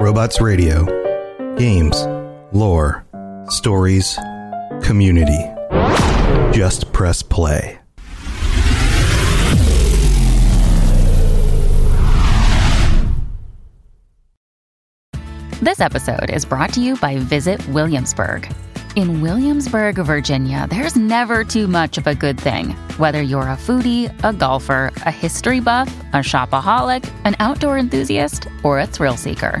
Robots Radio. Games, lore, stories, community. Just press play. This episode is brought to you by Visit Williamsburg. In Williamsburg, Virginia, there's never too much of a good thing. Whether you're a foodie, a golfer, a history buff, a shopaholic, an outdoor enthusiast, or a thrill seeker,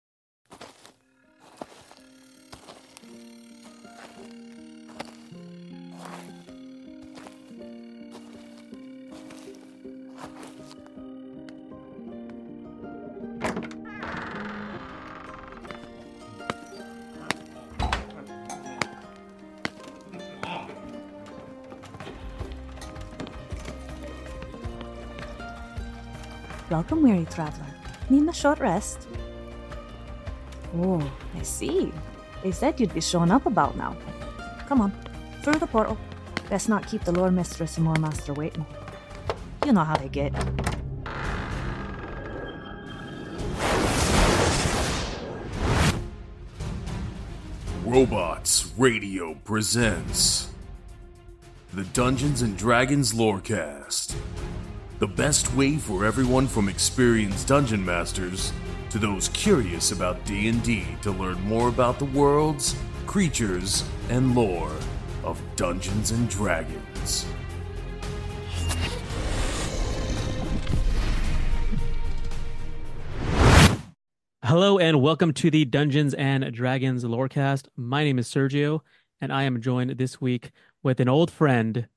Welcome, weary traveler. Need a short rest? Oh, I see. They said you'd be showing up about now. Come on, through the portal. Best not keep the lore mistress and lore master waiting. You know how they get. Robots Radio presents the Dungeons and Dragons Lorecast. The best way for everyone from experienced dungeon masters to those curious about D&D to learn more about the worlds, creatures, and lore of Dungeons and Dragons. Hello and welcome to the Dungeons and Dragons Lorecast. My name is Sergio, and I am joined this week with an old friend,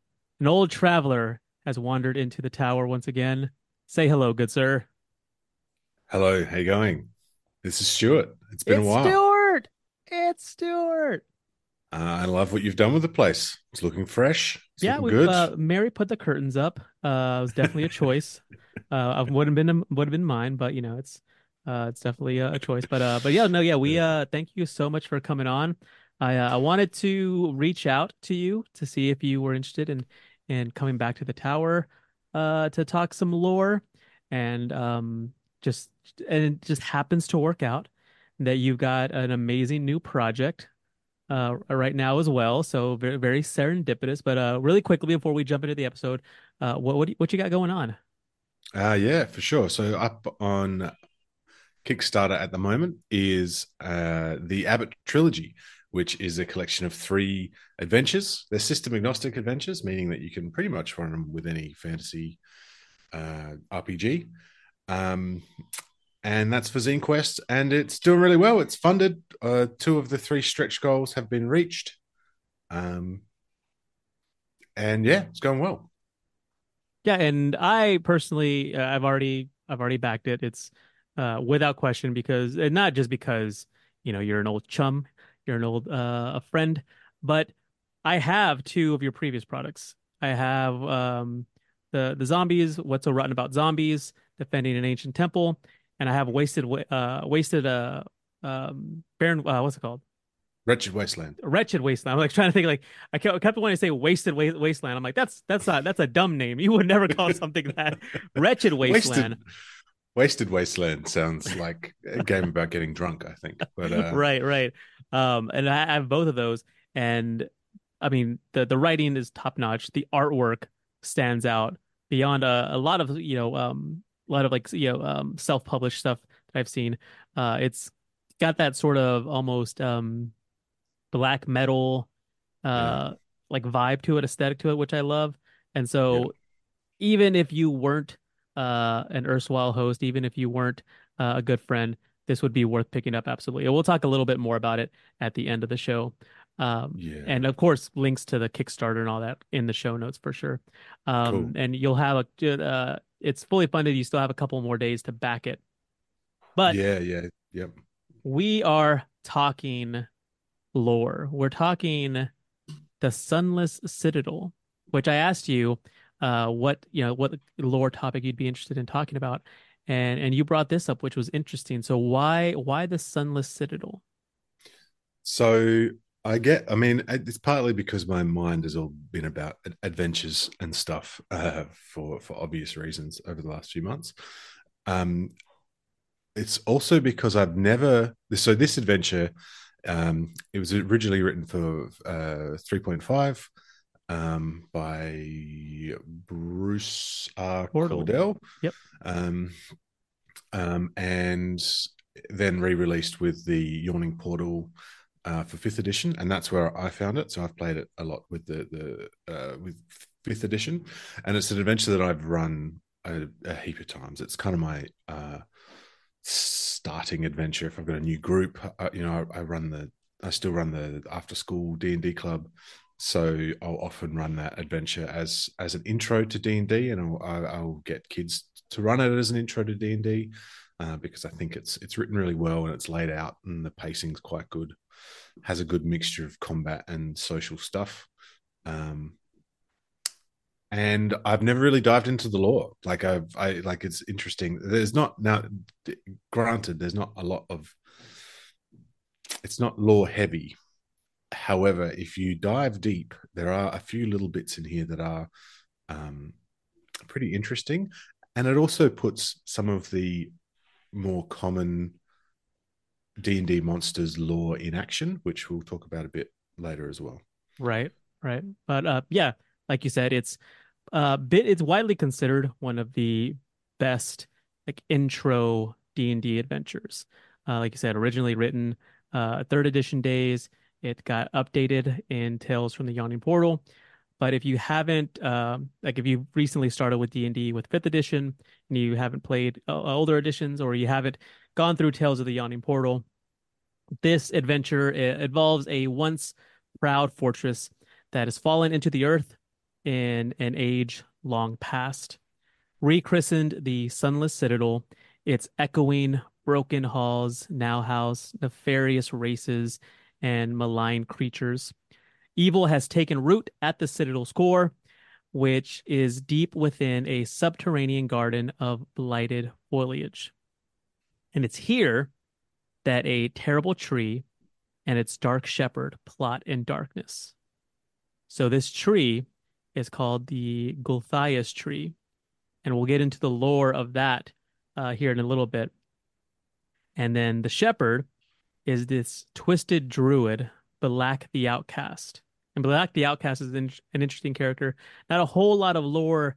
an old traveler has wandered into the tower once again. Say hello, good sir. Hello, how you going? This is Stuart. It's been it's a while. Stuart. It's Stuart. Uh, I love what you've done with the place. It's looking fresh. It's yeah, looking we good. uh, Mary put the curtains up. Uh, it was definitely a choice. uh, would have been would have been mine, but you know, it's uh, it's definitely a, a choice. But uh, but yeah, no, yeah, we uh, thank you so much for coming on. I uh, I wanted to reach out to you to see if you were interested in in coming back to the tower uh, to talk some lore, and um, just and it just happens to work out that you've got an amazing new project uh, right now as well. So very very serendipitous. But uh, really quickly before we jump into the episode, uh, what what, what you got going on? Uh, yeah, for sure. So up on Kickstarter at the moment is uh, the Abbot trilogy, which is a collection of three adventures. They're system agnostic adventures, meaning that you can pretty much run them with any fantasy uh, RPG. Um, and that's for Zine Quest, and it's doing really well. It's funded. Uh, two of the three stretch goals have been reached. Um, and yeah, it's going well. Yeah, and I personally, uh, I've already, I've already backed it. It's uh, without question because, and not just because you know you're an old chum, you're an old uh, a friend, but I have two of your previous products. I have um, the the zombies. What's so rotten about zombies? Defending an ancient temple, and I have wasted, uh, wasted, uh, um, barren. Uh, what's it called? Wretched Wasteland. wretched wasteland. I'm like trying to think like I kept, wanting to say wasted wa- wasteland. I'm like that's that's not that's a dumb name. You would never call something that wretched wasteland. Wasted, Wasted Wasteland sounds like a game about getting drunk, I think. But uh, right, right. Um, and I have both of those, and I mean the the writing is top notch. The artwork stands out beyond a, a lot of you know um a lot of like you know um self published stuff that I've seen. Uh, it's got that sort of almost um black metal uh like vibe to it, aesthetic to it, which I love. And so Yeah. even if you weren't uh an erstwhile host, even if you weren't uh, a good friend, this would be worth picking up absolutely. And we'll talk a little bit more about it at the end of the show. Um Yeah. and of course links to the Kickstarter and all that in the show notes for sure. Um Cool. and you'll have a uh it's fully funded, you still have a couple more days to back it. But yeah, yeah, yep. we are talking lore. We're talking the Sunless Citadel, which I asked you uh what you know what lore topic you'd be interested in talking about. And and you brought this up, which was interesting. So why why the Sunless Citadel? So I get. I mean, it's partly because my mind has all been about adventures and stuff uh, for for obvious reasons over the last few months. Um, it's also because I've never. So this adventure, um, it was originally written for uh, three point five um, by Bruce R. Cordell. Yep. Um, um, and then re-released with the Yawning Portal uh, for fifth edition, and that's where I found it. So I've played it a lot with the the uh, with fifth edition, and it's an adventure that I've run a, a heap of times. It's kind of my uh, starting adventure. If I've got a new group, uh, you know, I, I, run the I still run the after school D and D club, so I'll often run that adventure as as an intro to D and D, and I'll, I'll get kids to run it as an intro to D and D. Uh, because I think it's it's written really well and it's laid out and the pacing's quite good has a good mixture of combat and social stuff. Um, and I've never really dived into the lore. Like I've, I like it's interesting. There's not now. Granted, there's not a lot of. It's not lore heavy. However, if you dive deep, there are a few little bits in here that are um, pretty interesting, and it also puts some of the more common D and D monsters lore in action, which we'll talk about a bit later as well. Right, right. But uh, yeah, like you said, it's uh, bit. It's widely considered one of the best like intro D and D adventures. Uh, like you said, originally written uh, third edition days. It got updated in Tales from the Yawning Portal. But if you haven't, um, like if you recently started with D and D with fifth edition and you haven't played uh, older editions, or you haven't gone through Tales of the Yawning Portal, this adventure involves a once proud fortress that has fallen into the earth in an age long past. Rechristened the Sunless Citadel, its echoing, broken halls now house nefarious races and malign creatures. Evil has taken root at the Citadel's core, which is deep within a subterranean garden of blighted foliage. And it's here that a terrible tree and its dark shepherd plot in darkness. So this tree is called the Gulthias tree, and we'll get into the lore of that uh, here in a little bit. And then the shepherd is this twisted druid, Belak the Outcast. And Belak the Outcast is an, interesting character. Not a whole lot of lore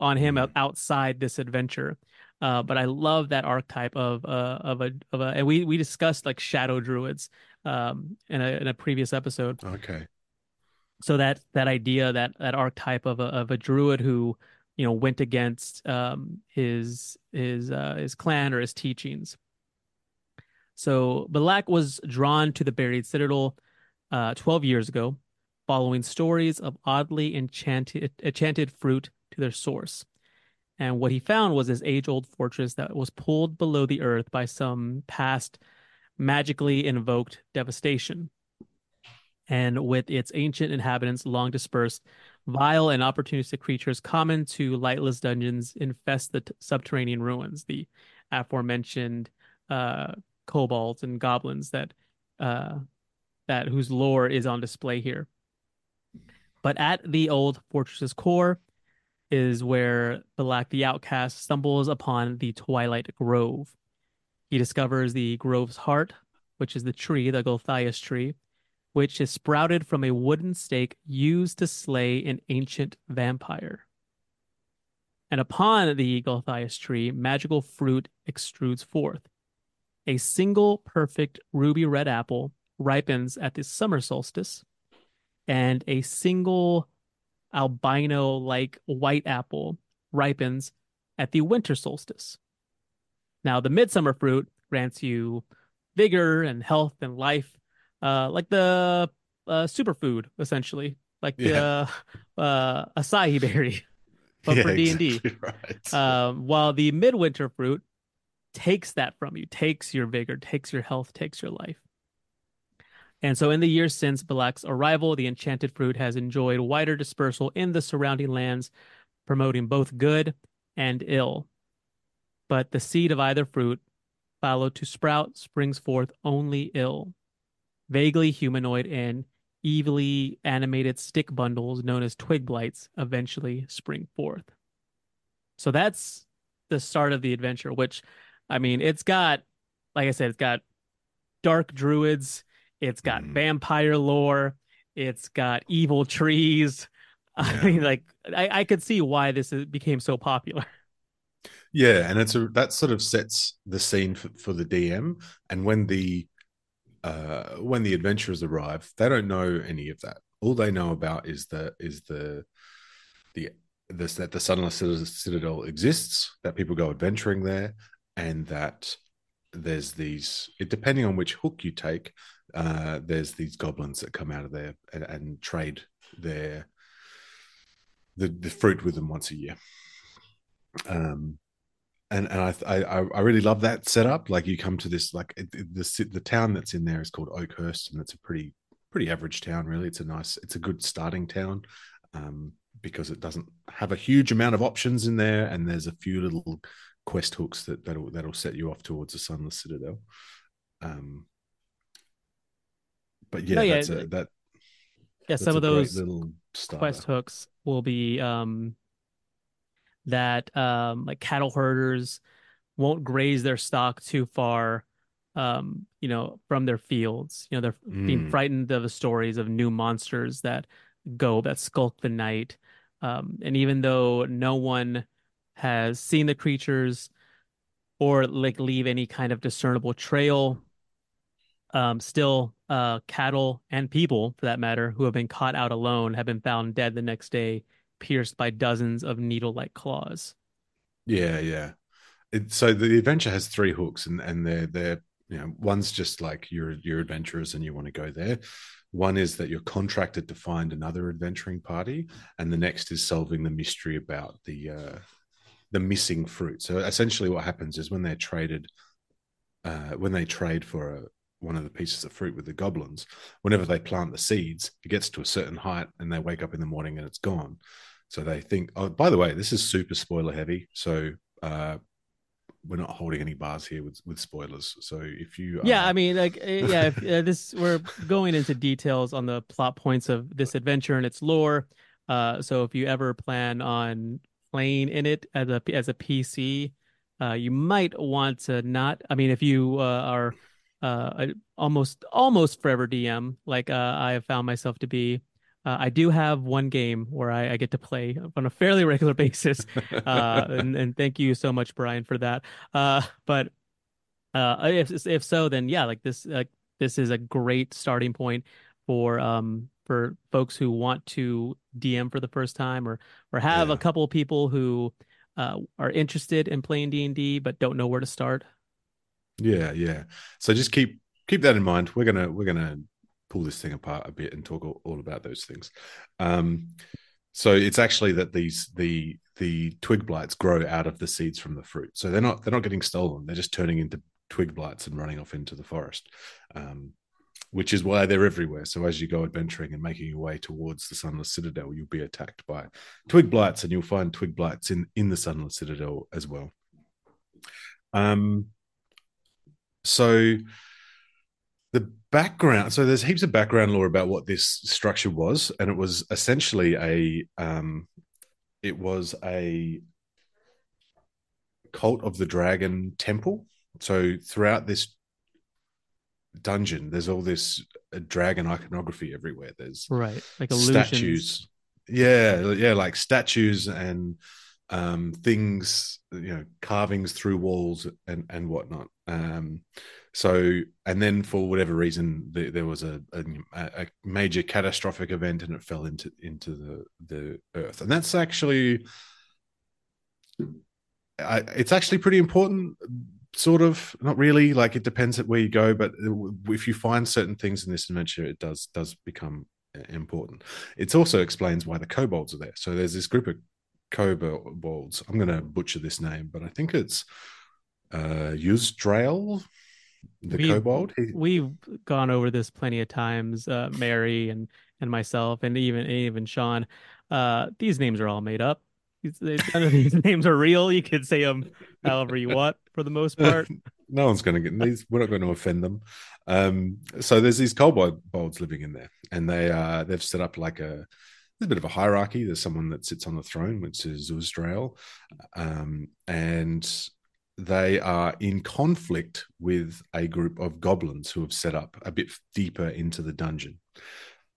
on him outside this adventure. Uh, but I love that archetype of uh, of a of a and we we discussed like shadow druids um in a in a previous episode. Okay. So that that idea that that archetype of a of a druid who you know went against um his his uh his clan or his teachings. So Balak was drawn to the buried citadel uh 12 years ago following stories of oddly enchanted enchanted fruit to their source. And what he found was this age old fortress that was pulled below the earth by some past magically invoked devastation. And with its ancient inhabitants long dispersed, vile and opportunistic creatures common to lightless dungeons infest the t- subterranean ruins, the aforementioned uh, kobolds and goblins that uh, that whose lore is on display here. But at the old fortress's core, is where Belak the outcast stumbles upon the Twilight Grove. He discovers the grove's heart, which is the tree, the Gulthias tree, which is sprouted from a wooden stake used to slay an ancient vampire. And upon the Gulthias tree, magical fruit extrudes forth. A single perfect ruby red apple ripens at the summer solstice, and a single albino like white apple ripens at the winter solstice. Now, the midsummer fruit grants you vigor and health and life, uh, like the uh, superfood, essentially, like yeah. the uh, acai berry, but yeah, for D and D. Um, while the midwinter fruit takes that from you, takes your vigor, takes your health, takes your life. And so, in the years since Belak's arrival, the enchanted fruit has enjoyed wider dispersal in the surrounding lands, promoting both good and ill. But the seed of either fruit, followed to sprout, springs forth only ill. vaguely humanoid and evilly animated stick bundles known as twig blights eventually spring forth. So that's the start of the adventure, which I mean, it's got, like I said, it's got dark druids, it's got Mhm. vampire lore, it's got evil trees. I mean, like I, I could see why this is, became so popular. Yeah, and it's a that sort of sets the scene for, for the DM. And when the uh when the adventurers arrive, they don't know any of that. All they know about is the is the the this that the Sunless Citadel exists, that people go adventuring there, and that there's these. Depending on which hook you take, uh, there's these goblins that come out of there and, and trade their the the fruit with them once a year. Um, and and I, I I really love that setup. Like you come to this like the the town that's in there is called Oakhurst, and it's a pretty pretty average town. Really, it's a nice, it's a good starting town um, because it doesn't have a huge amount of options in there, and there's a few little quest hooks that that'll that'll set you off towards the Sunless Citadel. Um, but yeah, Oh, yeah, that's a, that Yeah, that's some of those little starter. quest hooks will be um that um like cattle herders won't graze their stock too far um you know from their fields you know they're being Mm. frightened of the stories of new monsters that go that skulk the night um and even though no one has seen the creatures or like leave any kind of discernible trail um still uh cattle and people for that matter who have been caught out alone have been found dead the next day pierced by dozens of needle-like claws Yeah, yeah. It, so the adventure has three hooks, and and they're they're you know one's just like you're you're adventurers and you want to go there. One is that you're contracted to find another adventuring party, and the next is solving the mystery about the uh, the missing fruit. So essentially, what happens is when they're traded, uh, when they trade for a, one of the pieces of fruit with the goblins, whenever they plant the seeds, it gets to a certain height, and they wake up in the morning and it's gone. So they think, oh, by the way, this is super spoiler heavy. So uh, we're not holding any bars here with, with spoilers. So if you, Yeah, uh, I mean, like, uh, yeah, if, uh, this we're going into details on the plot points of this adventure and its lore. Uh, so if you ever plan on playing in it as a as a PC, uh, you might want to not. I mean, if you uh, are uh, almost almost forever DM, like uh, I have found myself to be. Uh, I do have one game where I, I get to play on a fairly regular basis, uh, and, and thank you so much, Brian, for that. But if if so, then yeah, like this, like this is a great starting point for um for folks who want to DM for the first time, or or have Yeah. a couple of people who uh are interested in playing D and D but don't know where to start. yeah, yeah. So just keep keep that in mind. We're gonna we're gonna pull this thing apart a bit and talk all, all about those things. Um, so it's actually that these the the twig blights grow out of the seeds from the fruit. So they're not they're not getting stolen. They're just turning into twig blights and running off into the forest. Um, which is why they're everywhere. So as you go adventuring and making your way towards the Sunless Citadel, you'll be attacked by twig blights, and you'll find twig blights in in the Sunless Citadel as well. Um, so the background so there's heaps of background lore about what this structure was and it was essentially a um it was a cult of the dragon temple so throughout this dungeon there's all this uh, dragon iconography everywhere. There's Right, like illusions. statues. Yeah yeah like statues and um things you know carvings through walls and and whatnot. Um so and then for whatever reason the, there was a, a a major catastrophic event and it fell into into the the earth. And that's actually I, it's actually pretty important sort of not really like it depends at where you go but if you find certain things in this adventure it does does become important it also explains why the kobolds are there so there's this group of kobolds i'm going to butcher this name but i think it's uh Yusdrayl, the we, kobold we've gone over this plenty of times, uh, Mary and and myself, and even even Sean. Uh, these names are all made up. None of these names are real. You could say them however you want for the most part. no one's going to get these. We're not going to offend them. Um, so there's these kobolds living in there, and they uh, they've set up like a there's a bit of a hierarchy. There's someone that sits on the throne, which is Uzdrael, um, and they are in conflict with a group of goblins who have set up a bit deeper into the dungeon.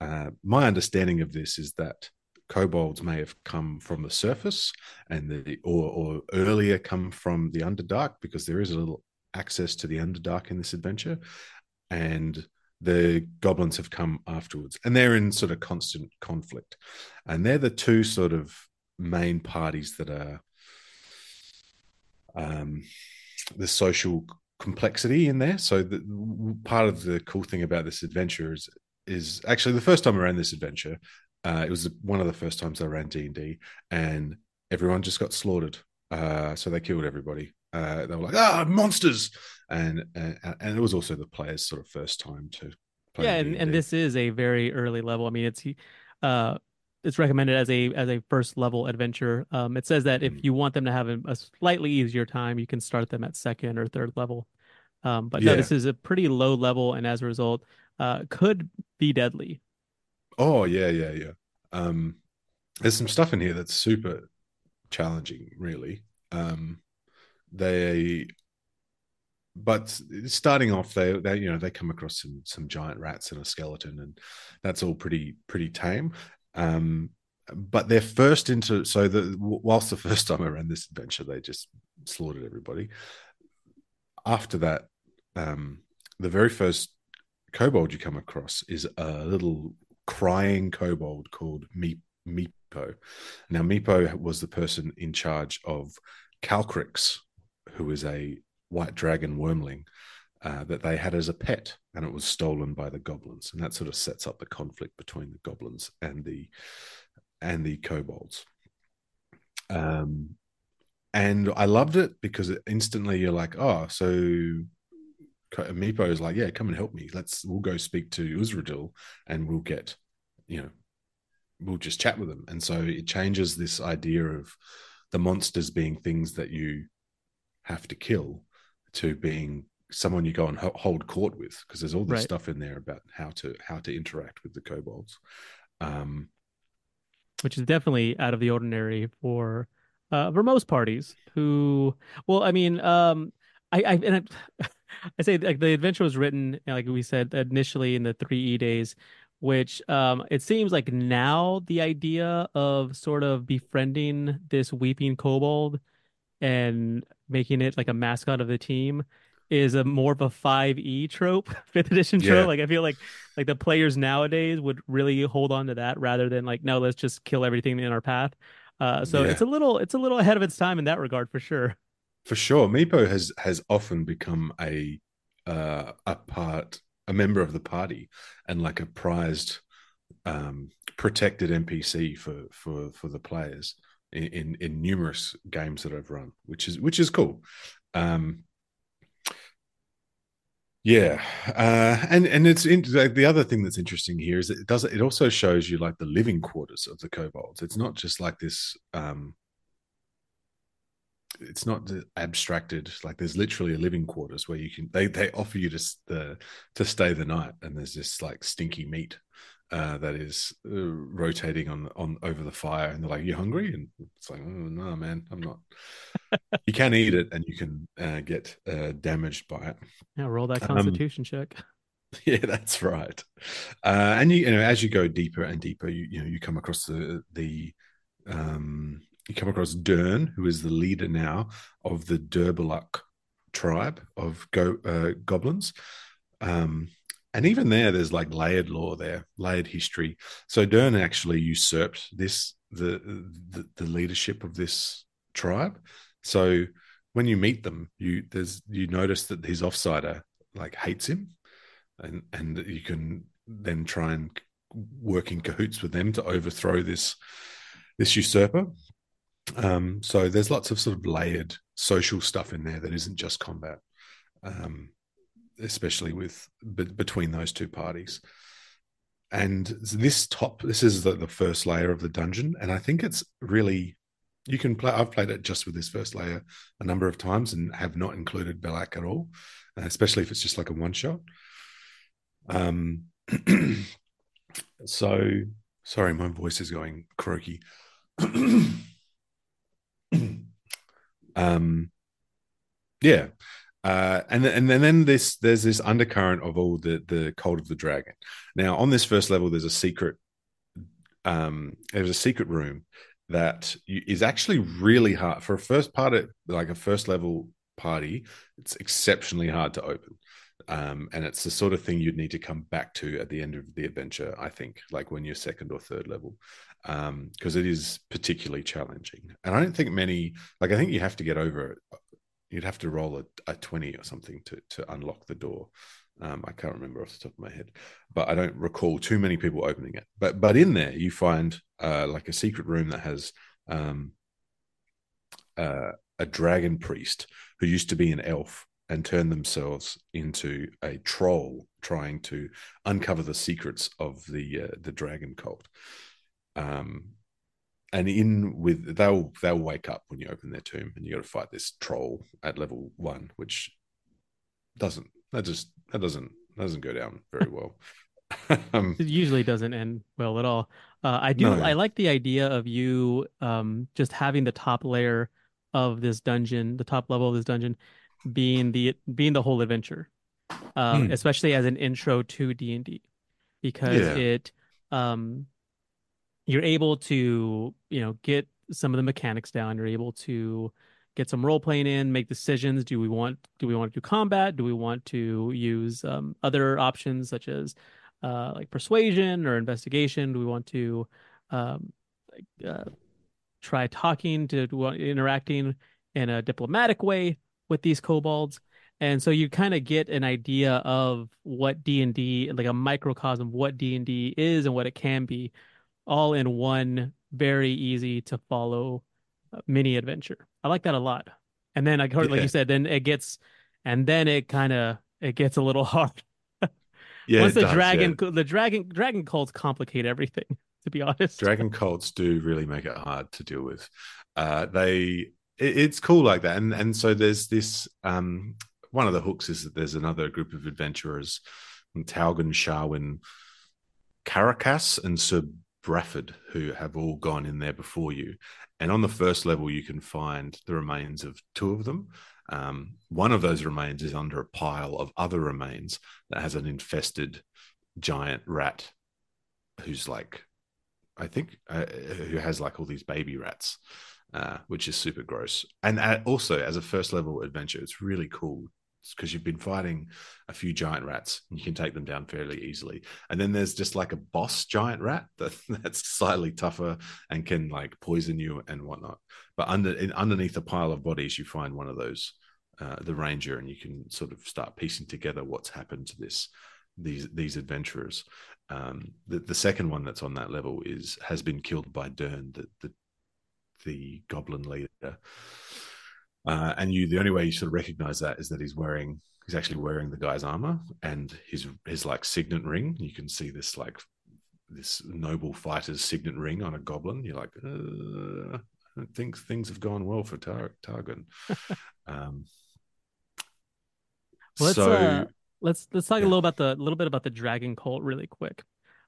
Uh, my understanding of this is that kobolds may have come from the surface and the or, or earlier come from the underdark because there is a little access to the underdark in this adventure. And the goblins have come afterwards. And they're in sort of constant conflict. And they're the two sort of main parties that are um the social complexity in there. So the part of the cool thing about this adventure is is actually the first time around this adventure uh, it was one of the first times I ran D and D, and everyone just got slaughtered. Uh, so they killed everybody. Uh, they were like, "Ah, monsters!" And, and and it was also the players' sort of first time to play. Yeah, and, and this is a very early level. I mean, it's uh, it's recommended as a as a first level adventure. Um, it says that if mm. you want them to have a, a, slightly easier time, you can start them at second or third level. Um, but yeah. no, this is a pretty low level, and as a result, uh, could be deadly. Oh yeah, yeah, yeah. Um, there's some stuff in here that's super challenging, really. Um, they, but starting off, they, they, you know, they come across some some giant rats and a skeleton, and that's all pretty pretty tame. Um, but they're first into so the whilst the first time I ran this adventure, they just slaughtered everybody. After that, um, the very first kobold you come across is a little crying kobold called Meepo. Now, Meepo was the person in charge of Calcryx, who is a white dragon wormling uh, that they had as a pet, and it was stolen by the goblins, and that sort of sets up the conflict between the goblins and the and the kobolds. Um, and I loved it because it instantly you're like, oh, so Meepo is like, yeah, come and help me. Let's we'll go speak to Uzradil and we'll get, you know, we'll just chat with them. And so it changes this idea of the monsters being things that you have to kill to being someone you go and hold court with because there's all this right. stuff in there about how to how to interact with the kobolds um which is definitely out of the ordinary for uh for most parties who well i mean um i i and I, I say like the adventure was written, like we said initially in the three E days, which um it seems like now the idea of sort of befriending this weeping kobold and making it like a mascot of the team is a more of a 5e trope fifth edition trope yeah. like i feel like like the players nowadays would really hold on to that rather than like no let's just kill everything in our path uh so yeah. it's a little it's a little ahead of its time in that regard for sure for sure, Meepo has has often become a uh, a part, a member of the party, and like a prized, um, protected NPC for for for the players in, in, in numerous games that I've run, which is which is cool. Um, yeah, uh, and and it's in, like, the other thing that's interesting here is it does it also shows you like the living quarters of the kobolds. It's not just like this um, it's not abstracted like there's literally a living quarters where you can they they offer you to the to stay the night and there's this like stinky meat uh, that is uh, rotating on on over the fire and they're like "You're hungry? And it's like oh, no man i'm not. You can eat it and you can uh, get uh, damaged by it. Yeah roll that um, constitution um, check. yeah that's right. Uh, and you, you know as you go deeper and deeper you you know you come across the the um you come across Durnn, who is the leader now of the Durbuluk tribe of go, uh, goblins. Um, and even there, there's like layered lore there, layered history. So Durnn actually usurped this the, the the leadership of this tribe. So when you meet them, you there's you notice that his offsider like hates him, and and you can then try and work in cahoots with them to overthrow this this usurper. Um, so there's lots of sort of layered social stuff in there that isn't just combat, um, especially with b- between those two parties. And this top, this is the, the first layer of the dungeon, and I think it's really you can play. I've played it just with this first layer a number of times and have not included Belak at all, uh, especially if it's just like a one shot. Um, so sorry, my voice is going croaky. um, yeah, uh, and and and then this there's this undercurrent of all the the cult of the dragon. Now on this first level, there's a secret. Um, there's a secret room that is actually really hard for a first part of like a first level party. It's exceptionally hard to open. Um, and it's the sort of thing you'd need to come back to at the end of the adventure, I think, like when you're second or third level, because um, it is particularly challenging. And I don't think many, like, I think you have to get over it. You'd have to roll a, a 20 or something to, to unlock the door. Um, I can't remember off the top of my head, but I don't recall too many people opening it. But but in there, you find uh, like a secret room that has um, uh, a dragon priest who used to be an elf and turned themselves into a troll, trying to uncover the secrets of the uh, the dragon cult. Um, and in with they'll they'll wake up when you open their tomb, and you got to fight this troll at level one, which doesn't that just that doesn't that doesn't go down very well. um, it usually doesn't end well at all. Uh, I do no. I like the idea of you um, just having the top layer of this dungeon, the top level of this dungeon, being the being the whole adventure, um, hmm. especially as an intro to D and D, because yeah. it um, you're able to you know get some of the mechanics down. You're able to get some role playing in, make decisions. Do we want do we want to do combat? Do we want to use um, other options such as uh, like persuasion or investigation? Do we want to um, uh, try talking to interacting in a diplomatic way with these kobolds? And so you kind of get an idea of what D and D, like a microcosm of what D and D is and what it can be, all in one very easy to follow uh, mini adventure. I like that a lot. And then I heard, like you said, then it gets, and then it kind of it gets a little hard. yeah, once the does, dragon, yeah. the dragon, dragon cults complicate everything. To be honest, dragon cults do really make it hard to deal with. Uh, they, it, it's cool like that, and and so there's this. Um, one of the hooks is that there's another group of adventurers, Talgen, Sharwyn, Karakas, and Sir Bradford, who have all gone in there before you. And on the first level, you can find the remains of two of them. Um, one of those remains is under a pile of other remains that has an infested giant rat who's like, I think, uh, who has like all these baby rats, uh, which is super gross. And uh, also, as a first level adventure, it's really cool because you've been fighting a few giant rats and you can take them down fairly easily. And then there's just like a boss giant rat that, that's slightly tougher and can like poison you and whatnot. But under in, underneath a pile of bodies, you find one of those, uh, the ranger, and you can sort of start piecing together what's happened to this these these adventurers. Um, the the second one that's on that level is has been killed by Durnn, the the, the goblin leader. Uh, and you, the only way you sort of recognize that is that he's wearing, he's actually wearing the guy's armor and his his like signet ring. You can see this like this noble fighter's signet ring on a goblin. You're like, uh, I think things have gone well for Tar- Targon. um, let's so, uh, let's let's talk yeah. a little about the little bit about the dragon cult really quick.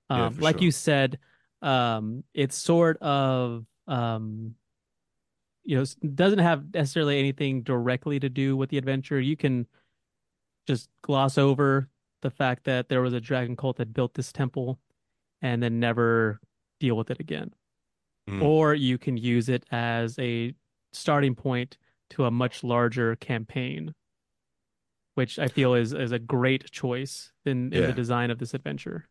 Um, yeah, like sure. you said, um, it's sort of um, you know doesn't have necessarily anything directly to do with the adventure you can just gloss over the fact that there was a dragon cult that built this temple and then never deal with it again mm. or you can use it as a starting point to a much larger campaign which i feel is is a great choice in, in yeah. the design of this adventure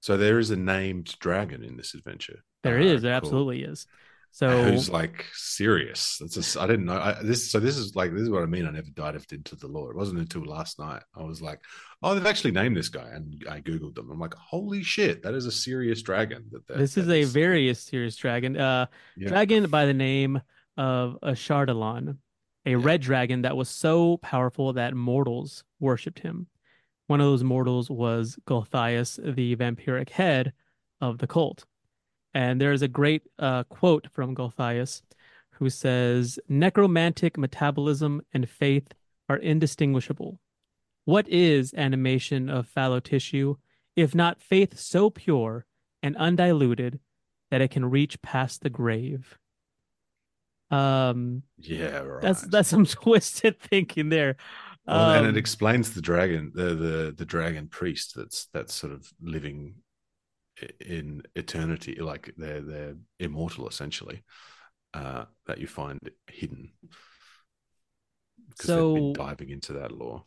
so there is a named dragon in this adventure There is, there cool. absolutely is so who's like serious? That's just I didn't know I, this. So this is like this is what I mean. I never dived into the lore. It wasn't until last night I was like, oh, they've actually named this guy, and I googled them. I'm like, holy shit, that is a serious dragon. That, that this is a is, very serious dragon. Uh, yeah. dragon by the name of Ashardalon, a yeah. red dragon that was so powerful that mortals worshipped him. One of those mortals was Gulthias, the vampiric head of the cult. And there's a great uh, quote from Gulthias who says necromantic metabolism and faith are indistinguishable. What is animation of fallow tissue, if not faith so pure and undiluted that it can reach past the grave? Um, Yeah, right. that's that's some twisted thinking there. Well, and Um, it explains the dragon, the the the dragon priest that's that's sort of living in eternity, like they're they're immortal essentially. Uh, that you find hidden So- diving into that lore.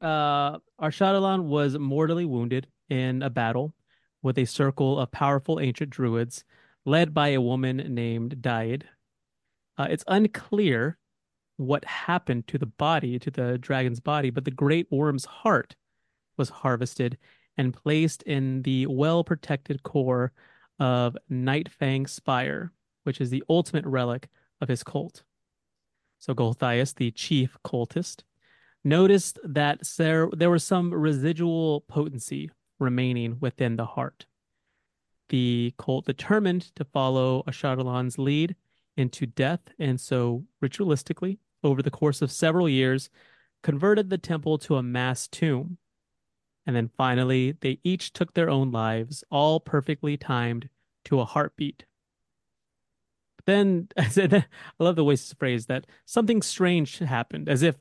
uh, Ashardalon was mortally wounded in a battle with a circle of powerful ancient druids led by a woman named Daid. Uh, it's unclear what happened to the body, to the dragon's body, but the great worm's heart was harvested and placed in the well protected core of Nightfang Spire, which is the ultimate relic of his cult. So Gulthias, the chief cultist, noticed that there, there was some residual potency remaining within the heart. The cult determined to follow Ashardalon's lead into death, and so ritualistically, over the course of several years, converted the temple to a mass tomb. And then finally, they each took their own lives, all perfectly timed to a heartbeat. But Then I said, I love the way it's phrased that something strange happened, as if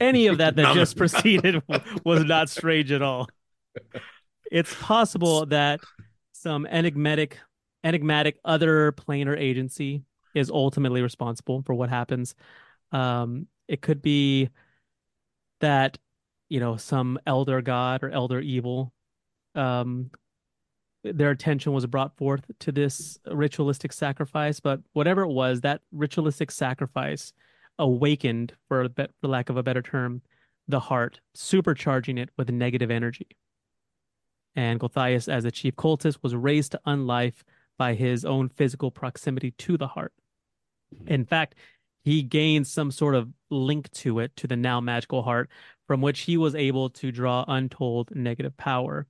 any of that that just preceded was not strange at all. It's possible that some enigmatic, enigmatic other planar agency is ultimately responsible for what happens. Um, it could be that you know some elder god or elder evil. Um their attention was brought forth to this ritualistic sacrifice but whatever it was that ritualistic sacrifice awakened for a bet, for lack of a better term the heart supercharging it with negative energy. And Gulthias as the chief cultist was raised to unlife by his own physical proximity to the heart. In fact he gained some sort of link to it to the now magical heart from which he was able to draw untold negative power.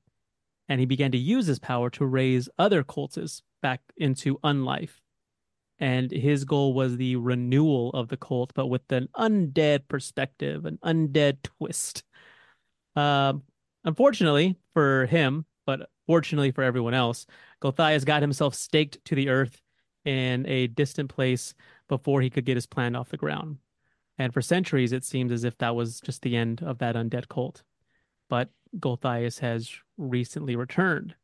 And he began to use his power to raise other cultists back into unlife. And his goal was the renewal of the cult, but with an undead perspective, an undead twist. Um, unfortunately for him, but fortunately for everyone else, Gulthias got himself staked to the earth in a distant place before he could get his plan off the ground. And for centuries, it seems as if that was just the end of that undead cult. But Gulthias has recently returned.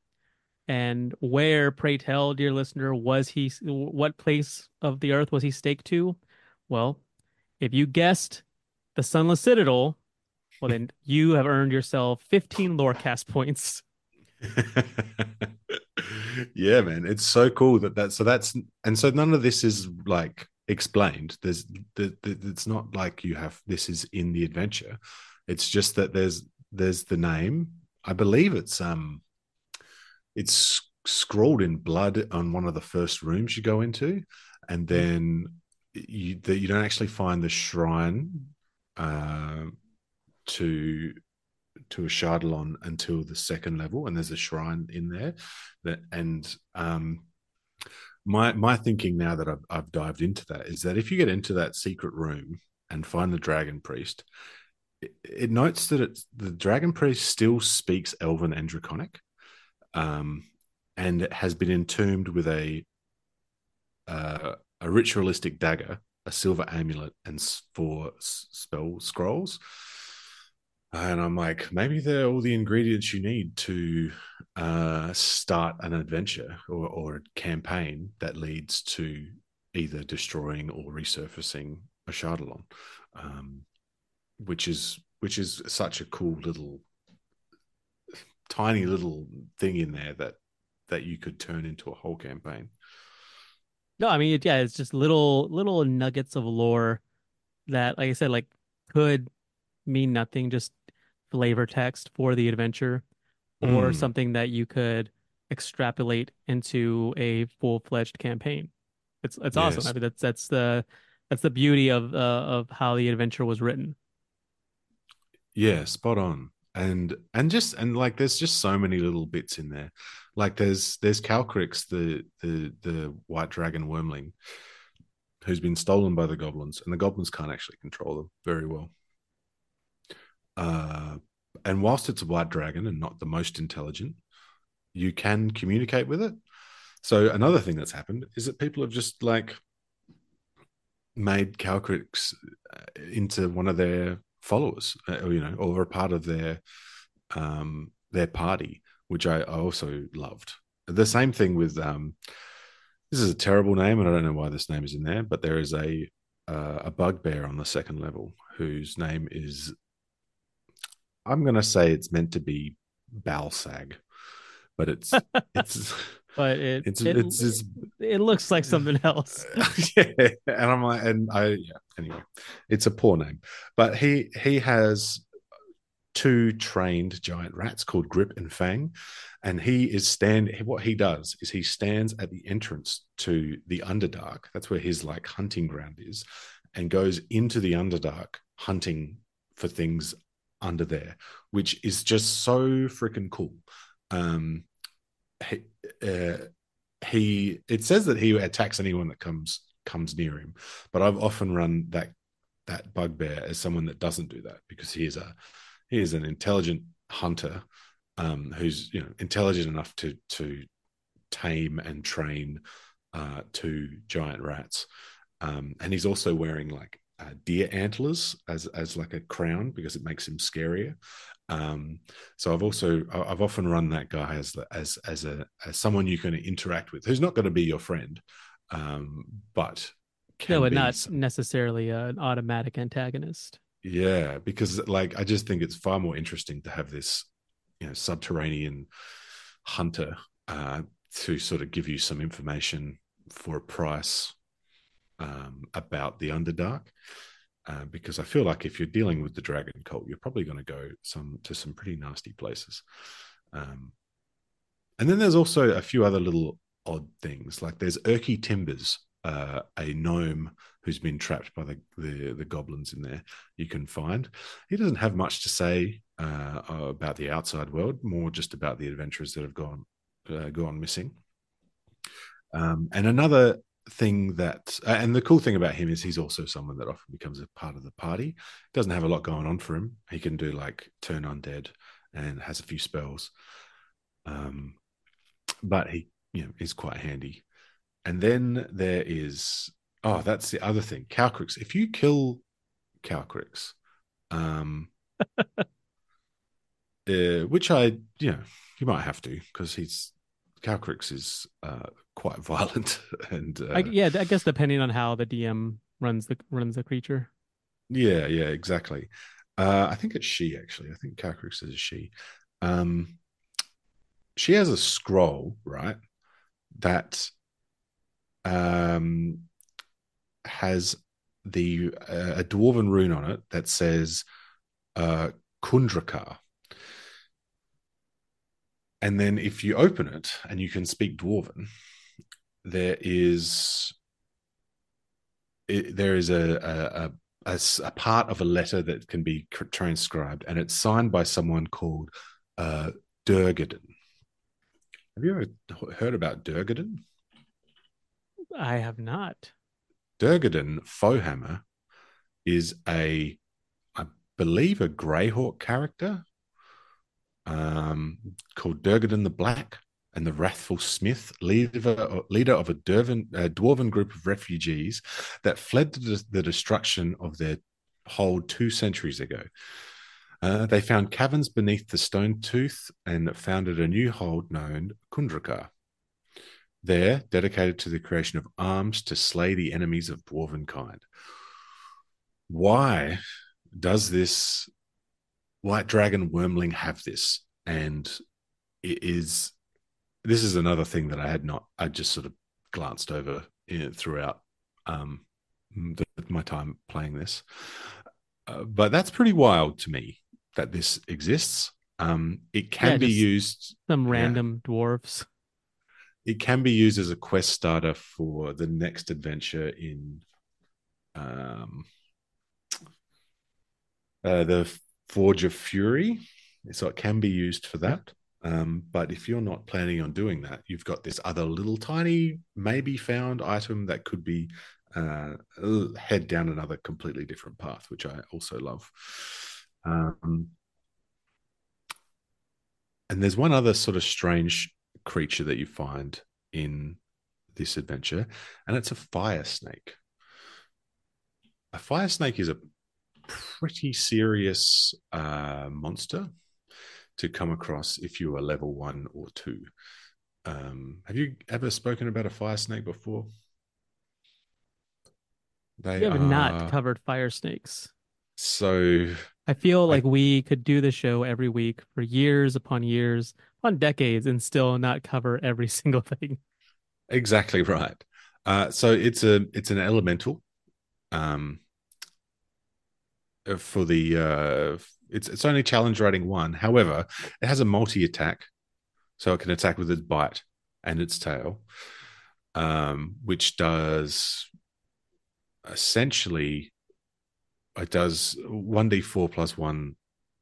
And where, pray tell, dear listener, was he? What place of the earth was he staked to? Well, if you guessed the Sunless Citadel, well, then you have earned yourself 15 lore cast points. yeah, man, it's so cool that that so that's and so none of this is like explained. There's the, the, it's not like you have this is in the adventure. It's just that there's there's the name. I believe it's um it's scrawled in blood on one of the first rooms you go into, and then you that you don't actually find the shrine uh, to to Ashardalon until the second level, and there's a shrine in there. That and um, my my thinking now that I've, I've dived into that is that if you get into that secret room and find the dragon priest, it, it notes that it's the dragon priest still speaks Elven and Draconic, um, and has been entombed with a uh, a ritualistic dagger, a silver amulet, and four spell scrolls. And I'm like, maybe they're all the ingredients you need to uh, start an adventure or, or a campaign that leads to either destroying or resurfacing Ashardalon, um, which is which is such a cool little, tiny little thing in there that that you could turn into a whole campaign. No, I mean, yeah, it's just little little nuggets of lore that, like I said, like could mean nothing, just flavor text for the adventure, or Mm. something that you could extrapolate into a full-fledged campaign. It's it's awesome. I mean, that's that's the that's the beauty of uh, of how the adventure was written. Yeah, spot on. And and just and like there's just so many little bits in there. Like there's there's Calcryx, the the the white dragon wormling, who's been stolen by the goblins, and the goblins can't actually control them very well. Uh, and whilst it's a white dragon and not the most intelligent, you can communicate with it. So another thing that's happened is that people have just like made Calcryx uh, into one of their followers, uh, or, you know, or a part of their um, their party, which I, I also loved. The same thing with um, this is a terrible name, and I don't know why this name is in there, but there is a uh, a bugbear on the second level whose name is I'm going to say it's meant to be Balsag, but it's it's but it it's it, it's, it's it looks like something else. yeah, and I'm like, and I yeah. Anyway, it's a poor name, but he he has two trained giant rats called Grip and Fang, and he is stand. What he does is he stands at the entrance to the Underdark. That's where his like hunting ground is, and goes into the Underdark hunting for things under there, which is just so freaking cool. Um, he, uh, he it says that he attacks anyone that comes comes near him, but I've often run that that bugbear as someone that doesn't do that because he is a he is an intelligent hunter um, who's you know intelligent enough to to tame and train uh, two giant rats, um, and he's also wearing like uh, deer antlers as as like a crown because it makes him scarier. Um, so I've also I've often run that guy as as as a as someone you can interact with who's not going to be your friend, um, but no, but not some... necessarily an automatic antagonist. Yeah, because like I just think it's far more interesting to have this, you know, subterranean hunter uh, to sort of give you some information for a price um, about the Underdark. Uh, because I feel like if you're dealing with the dragon cult, you're probably going to go some to some pretty nasty places. Um, and then there's also a few other little odd things, like there's Erky Timbers, uh, a gnome who's been trapped by the, the, the goblins in there. You can find he doesn't have much to say uh, about the outside world, more just about the adventurers that have gone uh, gone missing. Um, and another thing that uh, and the cool thing about him is he's also someone that often becomes a part of the party. Doesn't have a lot going on for him. He can do like turn undead and has a few spells. Um but he you know is quite handy. And then there is oh that's the other thing Calcryx. If you kill Calcryx um uh, which i you know you might have to because he's Calcryx is uh quite violent and uh, I, yeah i guess depending on how the dm runs the runs the creature. Yeah yeah exactly. Uh i think it's she actually. I think Calcryx is she. Um she has a scroll right that um has the uh, a dwarven rune on it that says uh Khundrakar and then if you open it and you can speak dwarven there is it, there is a, a, a, a, part of a letter that can be transcribed, and it's signed by someone called uh, Durgeddin. Have you ever heard about Durgeddin? I have not. Durgeddin Foehammer is a, I believe, a Greyhawk character um, called Durgeddin the Black and the wrathful Smith, leader, leader of a Dervan, dwarven group of refugees that fled the, the destruction of their hold two centuries ago. Uh, they found caverns beneath the stone tooth and founded a new hold known Khundrakar. There, dedicated to the creation of arms to slay the enemies of dwarven kind. Why does this white dragon wyrmling have this? And it is this is another thing that I had not, I just sort of glanced over throughout um, the, my time playing this. Uh, but that's pretty wild to me that this exists. Um, it can yeah, be used. Some random yeah, dwarves. It can be used as a quest starter for the next adventure in um, uh, the Forge of Fury. So it can be used for that. Um, but if you're not planning on doing that, you've got this other little tiny, maybe found item that could be uh, head down another completely different path, which I also love. Um, and there's one other sort of strange creature that you find in this adventure, and it's a fire snake. A fire snake is a pretty serious uh, monster to come across if you are level one or two. Um, have you ever spoken about a fire snake before? They we have are... not covered fire snakes. So I feel like I... we could do the show every week for years upon years, upon decades, and still not cover every single thing. Exactly right. Uh, so it's a it's an elemental. Um, uh, for the uh, it's it's only challenge rating one. However, it has a multi attack, so it can attack with its bite and its tail, um, which does essentially it does one d four plus one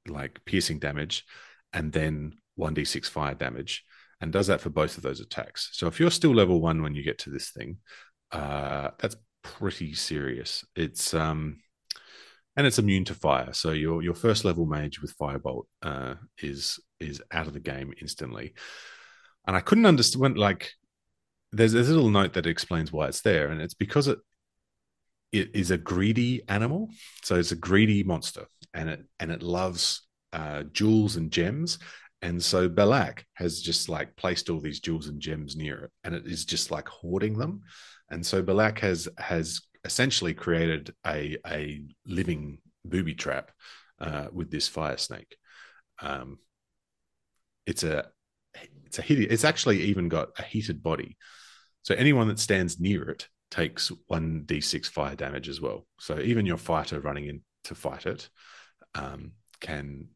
like piercing damage, and then one d six fire damage, and does that for both of those attacks. So if you're still level one when you get to this thing, uh, that's pretty serious. It's um and it's immune to fire. So your your first level mage with firebolt uh, is is out of the game instantly. And I couldn't understand like there's, there's a little note that explains why it's there, and it's because it it is a greedy animal. So it's a greedy monster, and it and it loves uh, jewels and gems. And so Belak has just like placed all these jewels and gems near it, and it is just like hoarding them. And so Belak has has essentially created a a living booby trap uh, with this fire snake. Um, it's a it's a heated, it's actually even got a heated body, so anyone that stands near it takes one d6 fire damage as well. So even your fighter running in to fight it um, can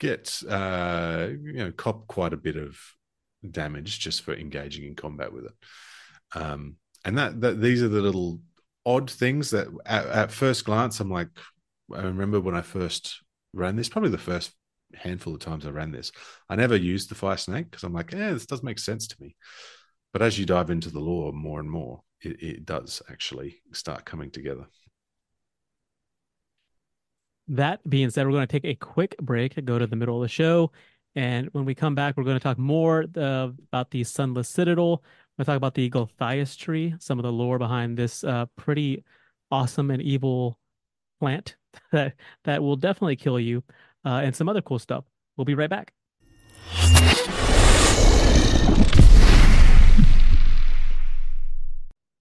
get uh, you know cop quite a bit of damage just for engaging in combat with it. Um, and that, that these are the little odd things that at, at, first glance i'm like i remember when i first ran this probably the first handful of times i ran this i never used the fire snake because i'm like yeah this does make sense to me but as you dive into the lore more and more it, it does actually start coming together that being said we're going to take a quick break go to the middle of the show and when we come back, we're going to talk more uh, about the Sunless Citadel. We'll talk about the Gulthias tree, some of the lore behind this uh, pretty awesome and evil plant that that will definitely kill you, uh, and some other cool stuff. We'll be right back.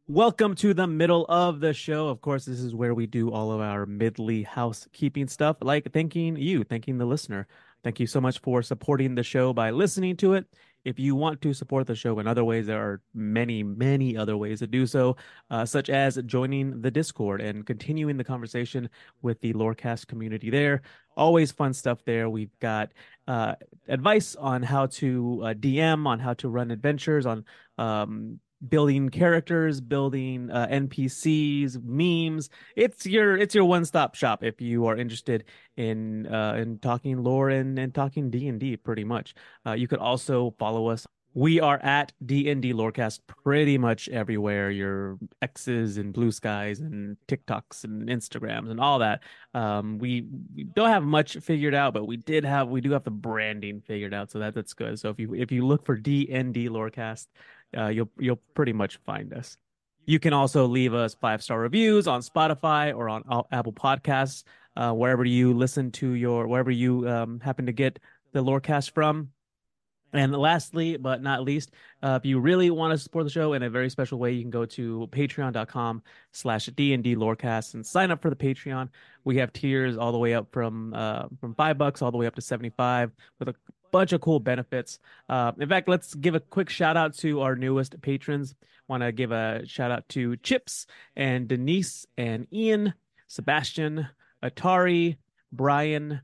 Welcome to the middle of the show. Of course, this is where we do all of our midly housekeeping stuff, like thanking you, thanking the listener. Thank you so much for supporting the show by listening to it. If you want to support the show in other ways, there are many, many other ways to do so, uh, such as joining the Discord and continuing the conversation with the Lorecast community there. Always fun stuff there. We've got uh, advice on how to uh, DM, on how to run adventures, on um, building characters, building uh, NPCs, memes. It's your it's your one stop shop if you are interested in uh, in talking lore and, and talking D and D. Pretty much, uh, you could also follow us. We are at D&D Lorecast pretty much everywhere. Your X's and Blue Skies and TikToks and Instagrams and all that. Um, we, we don't have much figured out, but we did have we do have the branding figured out, so that that's good. So if you if you look for D&D Lorecast, uh, you'll you'll pretty much find us. You can also leave us five star reviews on Spotify or on Apple Podcasts, uh, wherever you listen to your wherever you um, happen to get the Lorecast from. And lastly, but not least, uh, if you really want to support the show in a very special way, you can go to patreon.com slash D&D Lorecast and sign up for the Patreon. We have tiers all the way up from uh, from five bucks all the way up to 75 with a bunch of cool benefits. Uh, in fact, let's give a quick shout out to our newest patrons. Want to give a shout out to Chips and Denise and Ian, Sebastian, Atari, Brian,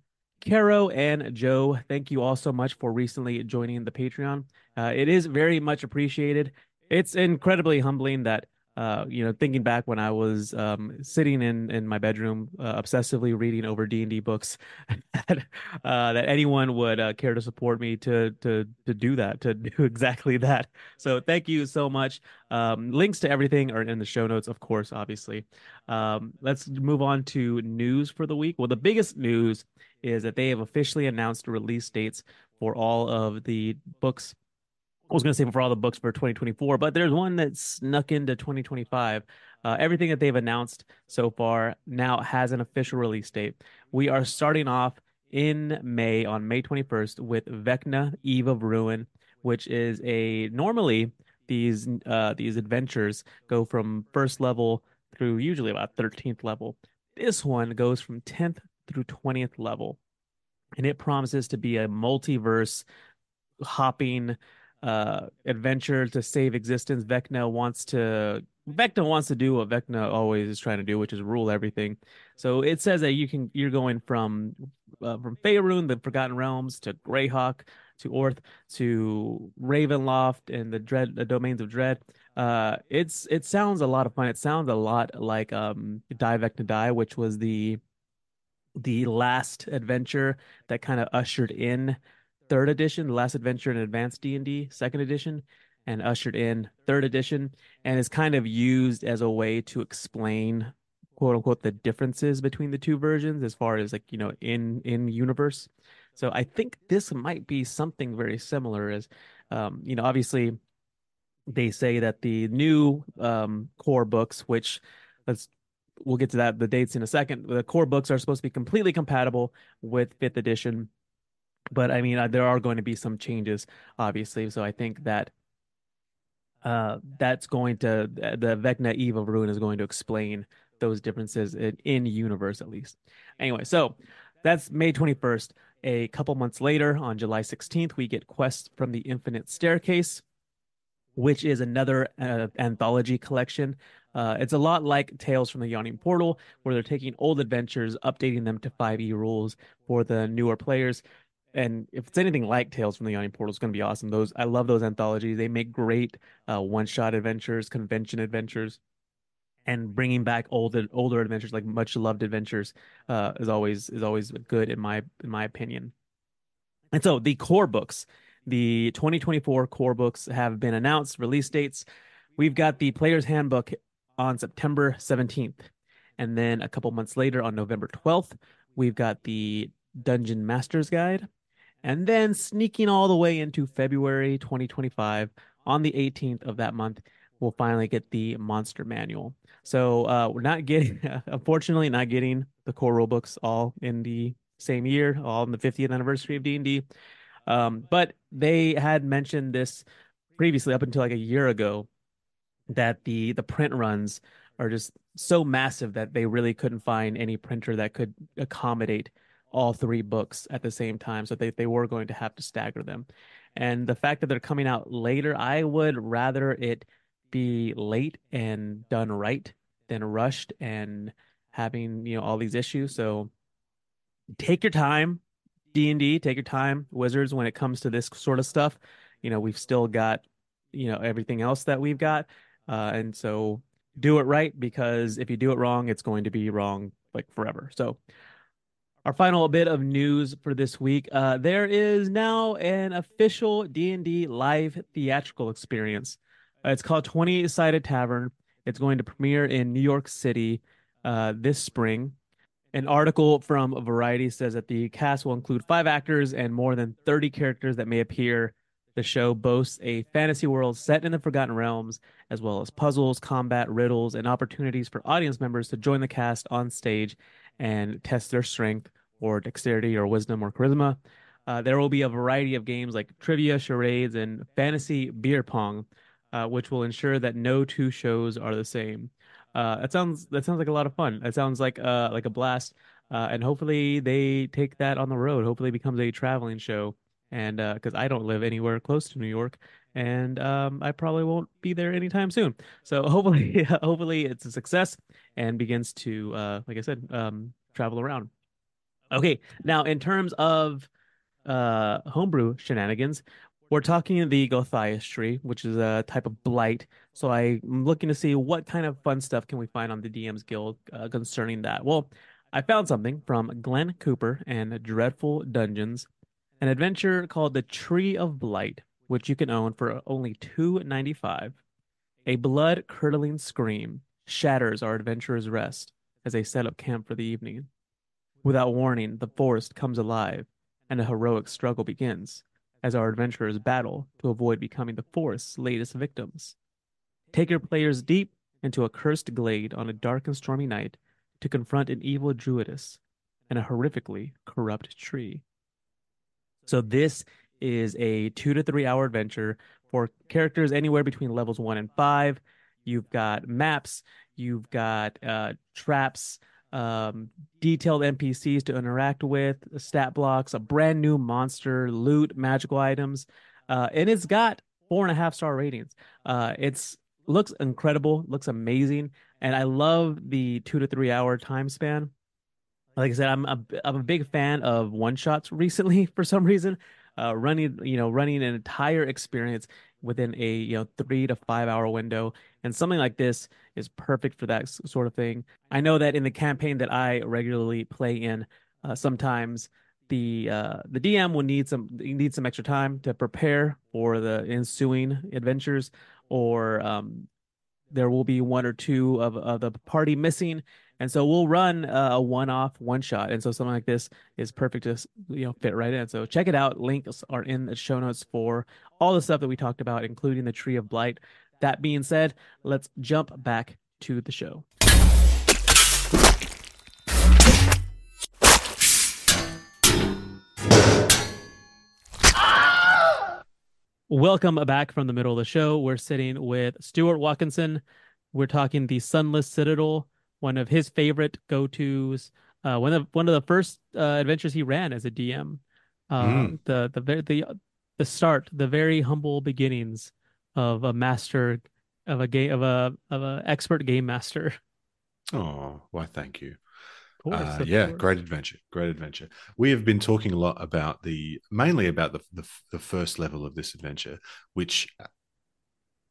Caro, and Joe. Thank you all so much for recently joining the Patreon. Uh, it is very much appreciated. It's incredibly humbling that uh, you know, thinking back when I was um, sitting in in my bedroom, uh, obsessively reading over D and D books, that, uh, that anyone would uh, care to support me to to to do that, to do exactly that. So thank you so much. Um, links to everything are in the show notes, of course, obviously. Um, let's move on to news for the week. Well, the biggest news is that they have officially announced release dates for all of the books I was going to say for all the books for 2024, but there's one that snuck into 2025. Uh, everything that they've announced so far now has an official release date. We are starting off in May on May 21st with Vecna Eve of Ruin, which is a normally these uh, these adventures go from first level through usually about 13th level. This one goes from 10th through 20th level, and it promises to be a multiverse hopping uh, adventure to save existence. Vecna wants to Vecna wants to do what Vecna always is trying to do, which is rule everything. So it says that you can you're going from uh, from Faerun, the Forgotten Realms, to Greyhawk, to Orth, to Ravenloft, and the Dread, the domains of Dread. Uh, it's it sounds a lot of fun. It sounds a lot like um, Die Vecna Die, which was the the last adventure that kind of ushered in third edition, Last Adventure in Advanced D&D, second edition, and ushered in third edition, and is kind of used as a way to explain quote unquote the differences between the two versions as far as like, you know, in in universe. So I think this might be something very similar as um, you know, obviously they say that the new um core books, which let's we'll get to that the dates in a second. The core books are supposed to be completely compatible with fifth edition but I mean, uh, there are going to be some changes, obviously. So I think that uh, that's going to the Vecna Eve of Ruin is going to explain those differences in, in universe at least. Anyway, so that's May 21st. A couple months later, on July 16th, we get Quest from the Infinite Staircase, which is another uh, anthology collection. Uh, it's a lot like Tales from the Yawning Portal, where they're taking old adventures, updating them to 5e rules for the newer players and if it's anything like Tales from the Yawning Portal, it's going to be awesome. Those I love those anthologies. They make great uh, one-shot adventures, convention adventures, and bringing back older older adventures like much loved adventures uh, is always is always good in my in my opinion. And so the core books, the 2024 core books have been announced release dates. We've got the Player's Handbook on September 17th, and then a couple months later on November 12th, we've got the Dungeon Master's Guide and then sneaking all the way into February 2025 on the 18th of that month, we'll finally get the monster manual. So uh, we're not getting, unfortunately, not getting the core rule books all in the same year, all in the 50th anniversary of D&D. Um, but they had mentioned this previously up until like a year ago that the the print runs are just so massive that they really couldn't find any printer that could accommodate all three books at the same time. So they, they were going to have to stagger them. And the fact that they're coming out later, I would rather it be late and done right than rushed and having, you know, all these issues. So take your time, D&D, take your time, Wizards, when it comes to this sort of stuff. You know, we've still got, you know, everything else that we've got. Uh, and so do it right because if you do it wrong, it's going to be wrong like forever. So our final bit of news for this week uh, there is now an official d&d live theatrical experience. Uh, it's called 20 sided tavern. It's going to premiere in new york city uh, this spring. An article from variety says that the cast will include five actors and more than 30 characters that may appear. The show boasts a fantasy world set in the forgotten realms as well as puzzles combat riddles and opportunities for audience members to join the cast on stage and test their strength or dexterity or wisdom or charisma. Uh, there will be a variety of games like trivia, charades, and fantasy beer pong, uh, which will ensure that no two shows are the same. Uh, that sounds that sounds like a lot of fun. That sounds like uh like a blast. Uh, and hopefully they take that on the road. Hopefully it becomes a traveling show. And because uh, I don't live anywhere close to New York, and um, I probably won't be there anytime soon. So hopefully, hopefully it's a success and begins to, uh, like I said, um, travel around. Okay, now in terms of uh homebrew shenanigans, we're talking the Gulthias tree, which is a type of blight. So I'm looking to see what kind of fun stuff can we find on the DM's Guild uh, concerning that. Well, I found something from Glenn Cooper and Dreadful Dungeons, an adventure called the Tree of Blight, which you can own for only two ninety five. A blood curdling scream shatters our adventurers' rest as they set up camp for the evening. Without warning, the forest comes alive, and a heroic struggle begins as our adventurers battle to avoid becoming the forest's latest victims. Take your players deep into a cursed glade on a dark and stormy night to confront an evil druidess and a horrifically corrupt tree. So this is a two to three hour adventure for characters anywhere between levels one and five. You've got maps, you've got uh, traps, um, detailed NPCs to interact with, stat blocks, a brand new monster, loot, magical items, uh, and it's got four and a half star ratings. Uh, it's looks incredible, looks amazing, and I love the two to three hour time span. Like I said, I'm a, I'm a big fan of one shots recently for some reason. Uh, running, you know, running an entire experience within a you know three to five hour window. And something like this is perfect for that sort of thing. I know that in the campaign that i regularly play in uh, sometimes the uh, the dm will need some need some extra time to prepare for the ensuing adventures or um, there will be one or two of, of the party missing and so we'll run uh, a one-off one shot and so something like this is perfect to you know fit right in. So check it out. Links are in the show notes for all the stuff that we talked about including the tree of blight. That being said let's jump back to the show. Welcome back from the middle of the show. We're sitting with Stuart Watkinson. We're talking the Sunless Citadel, one of his favorite go-tos. Uh, one of one of the first uh, adventures he ran as a DM. Uh, mm. The the the the start, the very humble beginnings of a master of a game of a of a expert game master. Oh, why? Thank you. Course, uh, yeah, course. great adventure, great adventure. We have been talking a lot about the mainly about the, the the first level of this adventure, which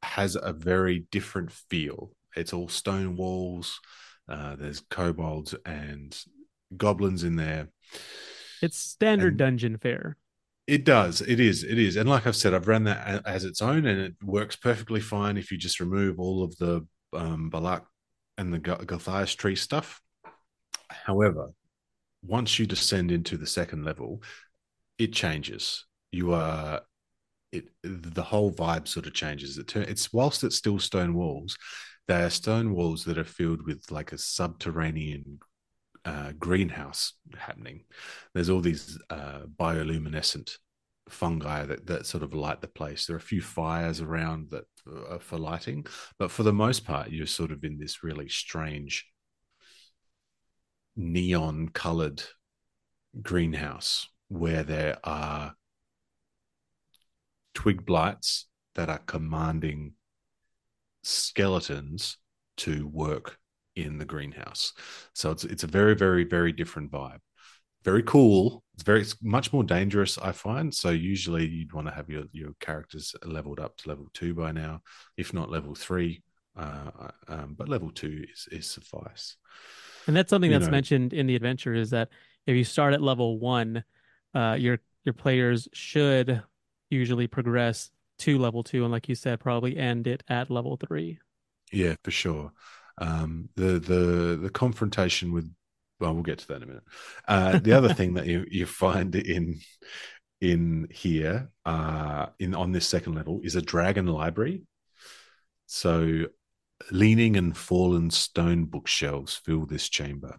has a very different feel. It's all stone walls. Uh, there's kobolds and goblins in there. It's standard and dungeon fare. It does. It is. It is. And like I've said, I've run that as its own, and it works perfectly fine if you just remove all of the um, Balak and the Gulthias tree stuff. However, once you descend into the second level, it changes. You are it the whole vibe sort of changes. It turns. it's whilst it's still stone walls, they are stone walls that are filled with like a subterranean uh, greenhouse happening. There's all these uh, bioluminescent fungi that, that sort of light the place. There are a few fires around that are for lighting, but for the most part, you're sort of in this really strange neon colored greenhouse where there are twig blights that are commanding skeletons to work in the greenhouse. So it's it's a very very very different vibe. Very cool. It's very it's much more dangerous, I find. So usually you'd want to have your your characters leveled up to level two by now, if not level three. Uh, um, but level two is is suffice. And that's something you that's know, mentioned in the adventure is that if you start at level one, uh, your your players should usually progress to level two, and like you said, probably end it at level three. Yeah, for sure. Um, the the the confrontation with well, we'll get to that in a minute. Uh, the other thing that you you find in in here uh, in on this second level is a dragon library. So leaning and fallen stone bookshelves fill this chamber.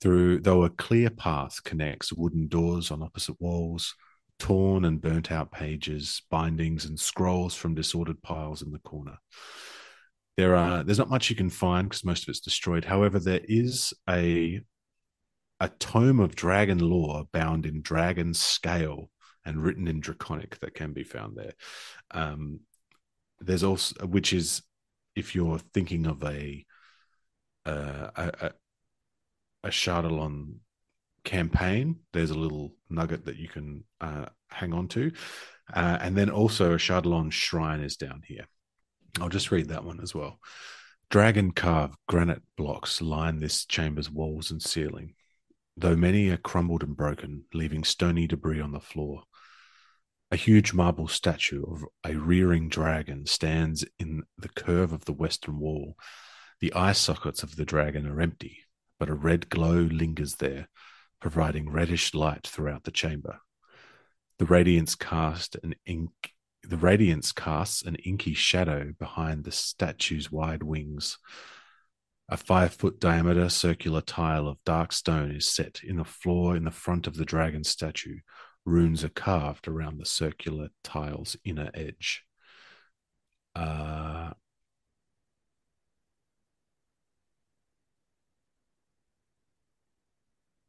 Through though a clear path connects wooden doors on opposite walls, torn and burnt out pages, bindings, and scrolls from disordered piles in the corner. There are there's not much you can find because most of it's destroyed. However, there is a a tome of dragon lore bound in dragon scale and written in draconic that can be found there. Um, there's also which is if you're thinking of a uh, a, a, Ashardalon campaign, there's a little nugget that you can uh, hang on to. Uh, and then also Ashardalon shrine is down here. I'll just read that one as well. Dragon carved granite blocks line this chamber's walls and ceiling, though many are crumbled and broken, leaving stony debris on the floor. A huge marble statue of a rearing dragon stands in the curve of the western wall. The eye sockets of the dragon are empty, but a red glow lingers there, providing reddish light throughout the chamber. The radiance cast an ink the radiance casts an inky shadow behind the statue's wide wings. A five foot diameter circular tile of dark stone is set in the floor in the front of the dragon statue. Runes are carved around the circular tile's inner edge. Uh,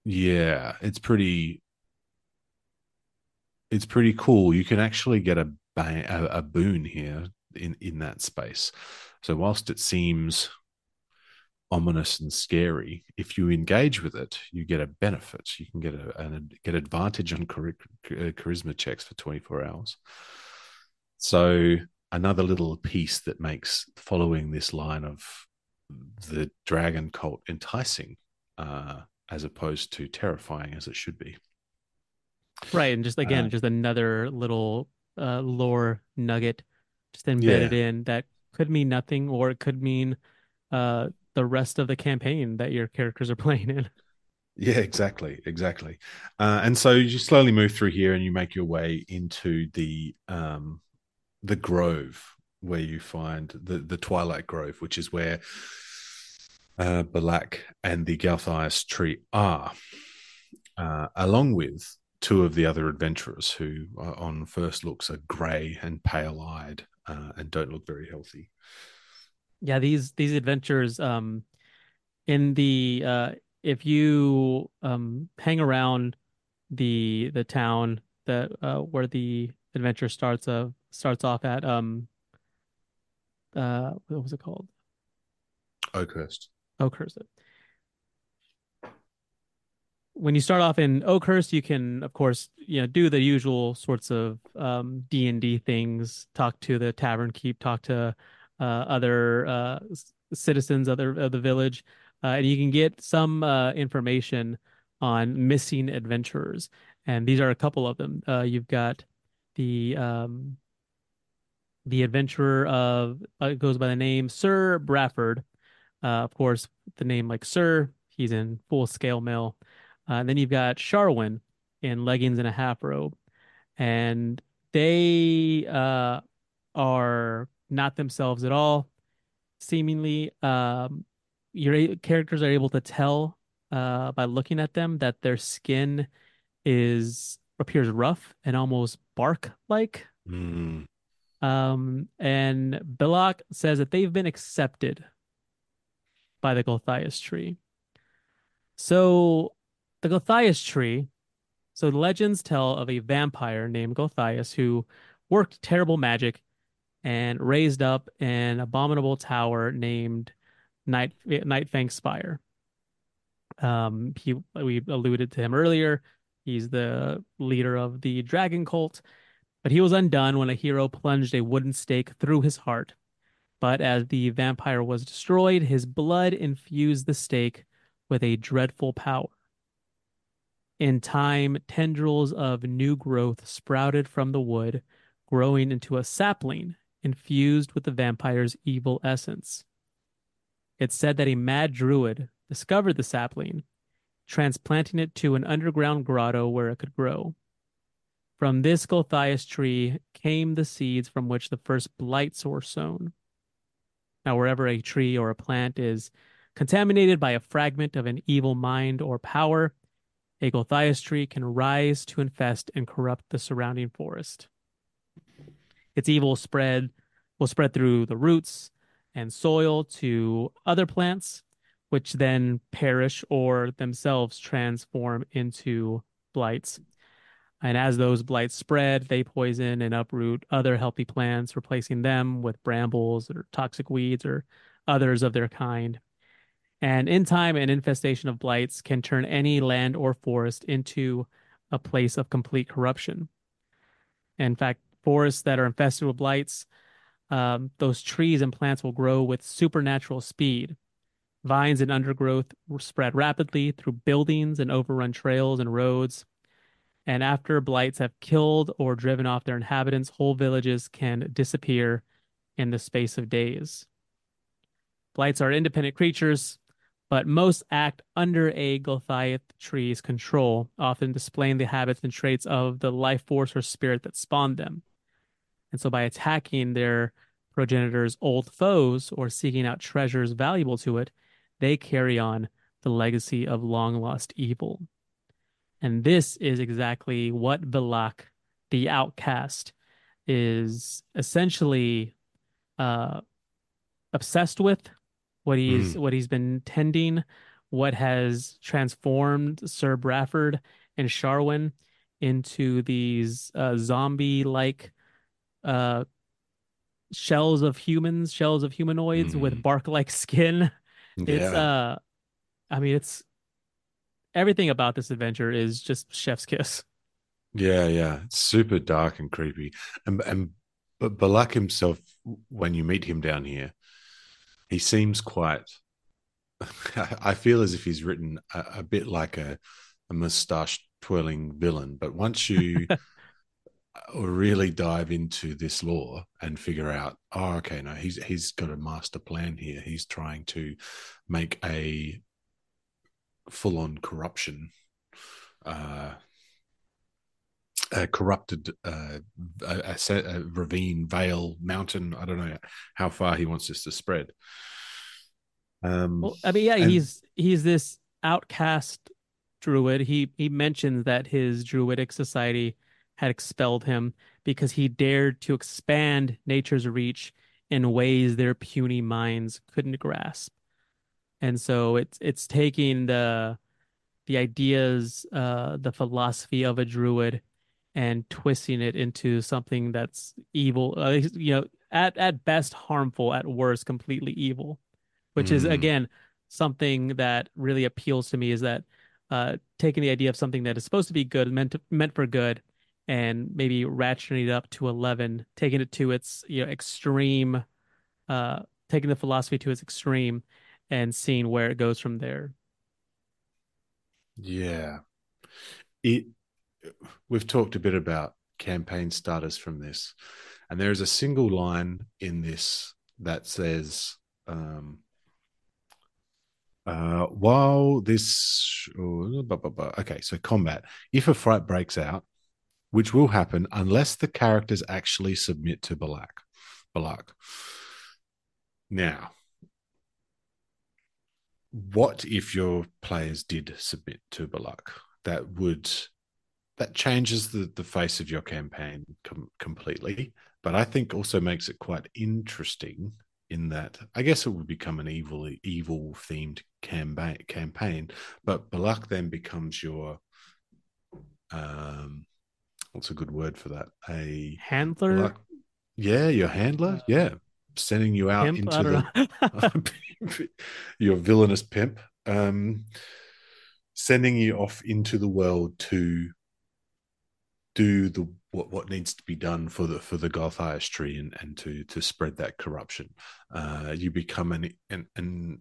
yeah, it's pretty. It's pretty cool. You can actually get a a, a boon here in in that space. So whilst it seems ominous and scary, if you engage with it, you get a benefit. You can get a, a get advantage on char- charisma checks for 24 hours. So another little piece that makes following this line of the dragon cult enticing, uh, as opposed to terrifying as it should be. Right, and just again, uh, just another little uh, lore nugget just embedded yeah. in that could mean nothing or it could mean uh, the rest of the campaign that your characters are playing in. Yeah, exactly, exactly. Uh, and so you slowly move through here, and you make your way into the um, the grove where you find the the Twilight Grove, which is where uh, Belak and the Gulthias tree are, uh, along with two of the other adventurers who, uh, on first looks, are grey and pale eyed uh, and don't look very healthy. Yeah, these these adventures, um, in the uh, if you um hang around the the town that uh where the adventure starts uh starts off at um uh what was it called? Oakhurst. Oakhurst when you start off in Oakhurst, you can, of course, you know, do the usual sorts of um, D and D things. Talk to the tavern keep, talk to uh, other uh, citizens other of the village, uh, and you can get some uh, information on missing adventurers. And these are a couple of them. Uh, you've got the um, the adventurer of uh, goes by the name Sir Bradford. Of course, the name like Sir. He's in full scale mail. Uh, and then you've got Sharwyn in leggings and a half robe, and they uh, are not themselves at all. Seemingly, um, your characters are able to tell uh, by looking at them that their skin is appears rough and almost bark like. Mm. Um, and Belak says that they've been accepted by the Gulthias tree. So the Gulthias tree. So legends tell of a vampire named Gulthias who worked terrible magic and raised up an abominable tower named Night Nightfang Spire. Um, he we alluded to him earlier. He's the leader of the dragon cult, but he was undone when a hero plunged a wooden stake through his heart. But as the vampire was destroyed, his blood infused the stake with a dreadful power. In time, tendrils of new growth sprouted from the wood, growing into a sapling infused with the vampire's evil essence. It's said that a mad druid discovered the sapling, transplanting it to an underground grotto where it could grow. From this Gulthias tree came the seeds from which the first blights were sown. Now, wherever a tree or a plant is contaminated by a fragment of an evil mind or power, a Gulthias tree can rise to infest and corrupt the surrounding forest. Its evil spread will spread through the roots and soil to other plants, which then perish or themselves transform into blights. And as those blights spread, they poison and uproot other healthy plants, replacing them with brambles or toxic weeds or others of their kind. And in time, an infestation of blights can turn any land or forest into a place of complete corruption. In fact, forests that are infested with blights, um, those trees and plants will grow with supernatural speed. Vines and undergrowth spread rapidly through buildings and overrun trails and roads. And after blights have killed or driven off their inhabitants, whole villages can disappear in the space of days. Blights are independent creatures, but most act under a Gulthias tree's control, often displaying the habits and traits of the life force or spirit that spawned them. And so by attacking their progenitor's old foes or seeking out treasures valuable to it, they carry on the legacy of long lost evil. And this is exactly what Belak, the outcast, is essentially uh, obsessed with, what he's mm. what he's been tending, what has transformed Sir Bradford and Sharwyn into these uh, zombie-like uh, shells of humans, shells of humanoids mm. with mm-hmm. bark-like skin. Yeah. It's uh I mean it's everything about this adventure is just chef's kiss. Yeah, yeah. It's super dark and creepy. And and but Belak himself, when you meet him down here, he seems quite I feel as if he's written a, a bit like a, a mustache twirling villain. But once you uh, really dive into this lore and figure out, oh, okay, no, he's he's got a master plan here. He's trying to make a full-on corruption, uh, a corrupted uh, a, a, a ravine, vale, mountain. I don't know how far he wants this to spread. Um, well, I mean, yeah, and, he's he's this outcast druid. He he mentions that his druidic society had expelled him because he dared to expand nature's reach in ways their puny minds couldn't grasp. And so it's it's taking the the ideas, uh, the philosophy of a druid, and twisting it into something that's evil. Uh, you know, at at best harmful, at worst completely evil. Which mm. is again something that really appeals to me. Is that uh, taking the idea of something that is supposed to be good, meant to, meant for good, and maybe ratcheting it up to 11 taking it to its you know extreme uh taking the philosophy to its extreme and seeing where it goes from there yeah it we've talked a bit about campaign starters from this and there is a single line in this that says um uh, while this, oh, okay, so combat. If a fight breaks out, which will happen unless the characters actually submit to Balak. Balak. Now, what if your players did submit to Belak? That would that changes the the face of your campaign com- completely, but I think also makes it quite interesting in that I guess it would become an evil evil themed campaign campaign, but Belak then becomes your um what's a good word for that? A handler. Like, yeah, your handler. Yeah, sending you out pimp? into the your villainous pimp. Um, sending you off into the world to do the what what needs to be done for the for the Gulthias tree and and to to spread that corruption. Uh, you become an an an,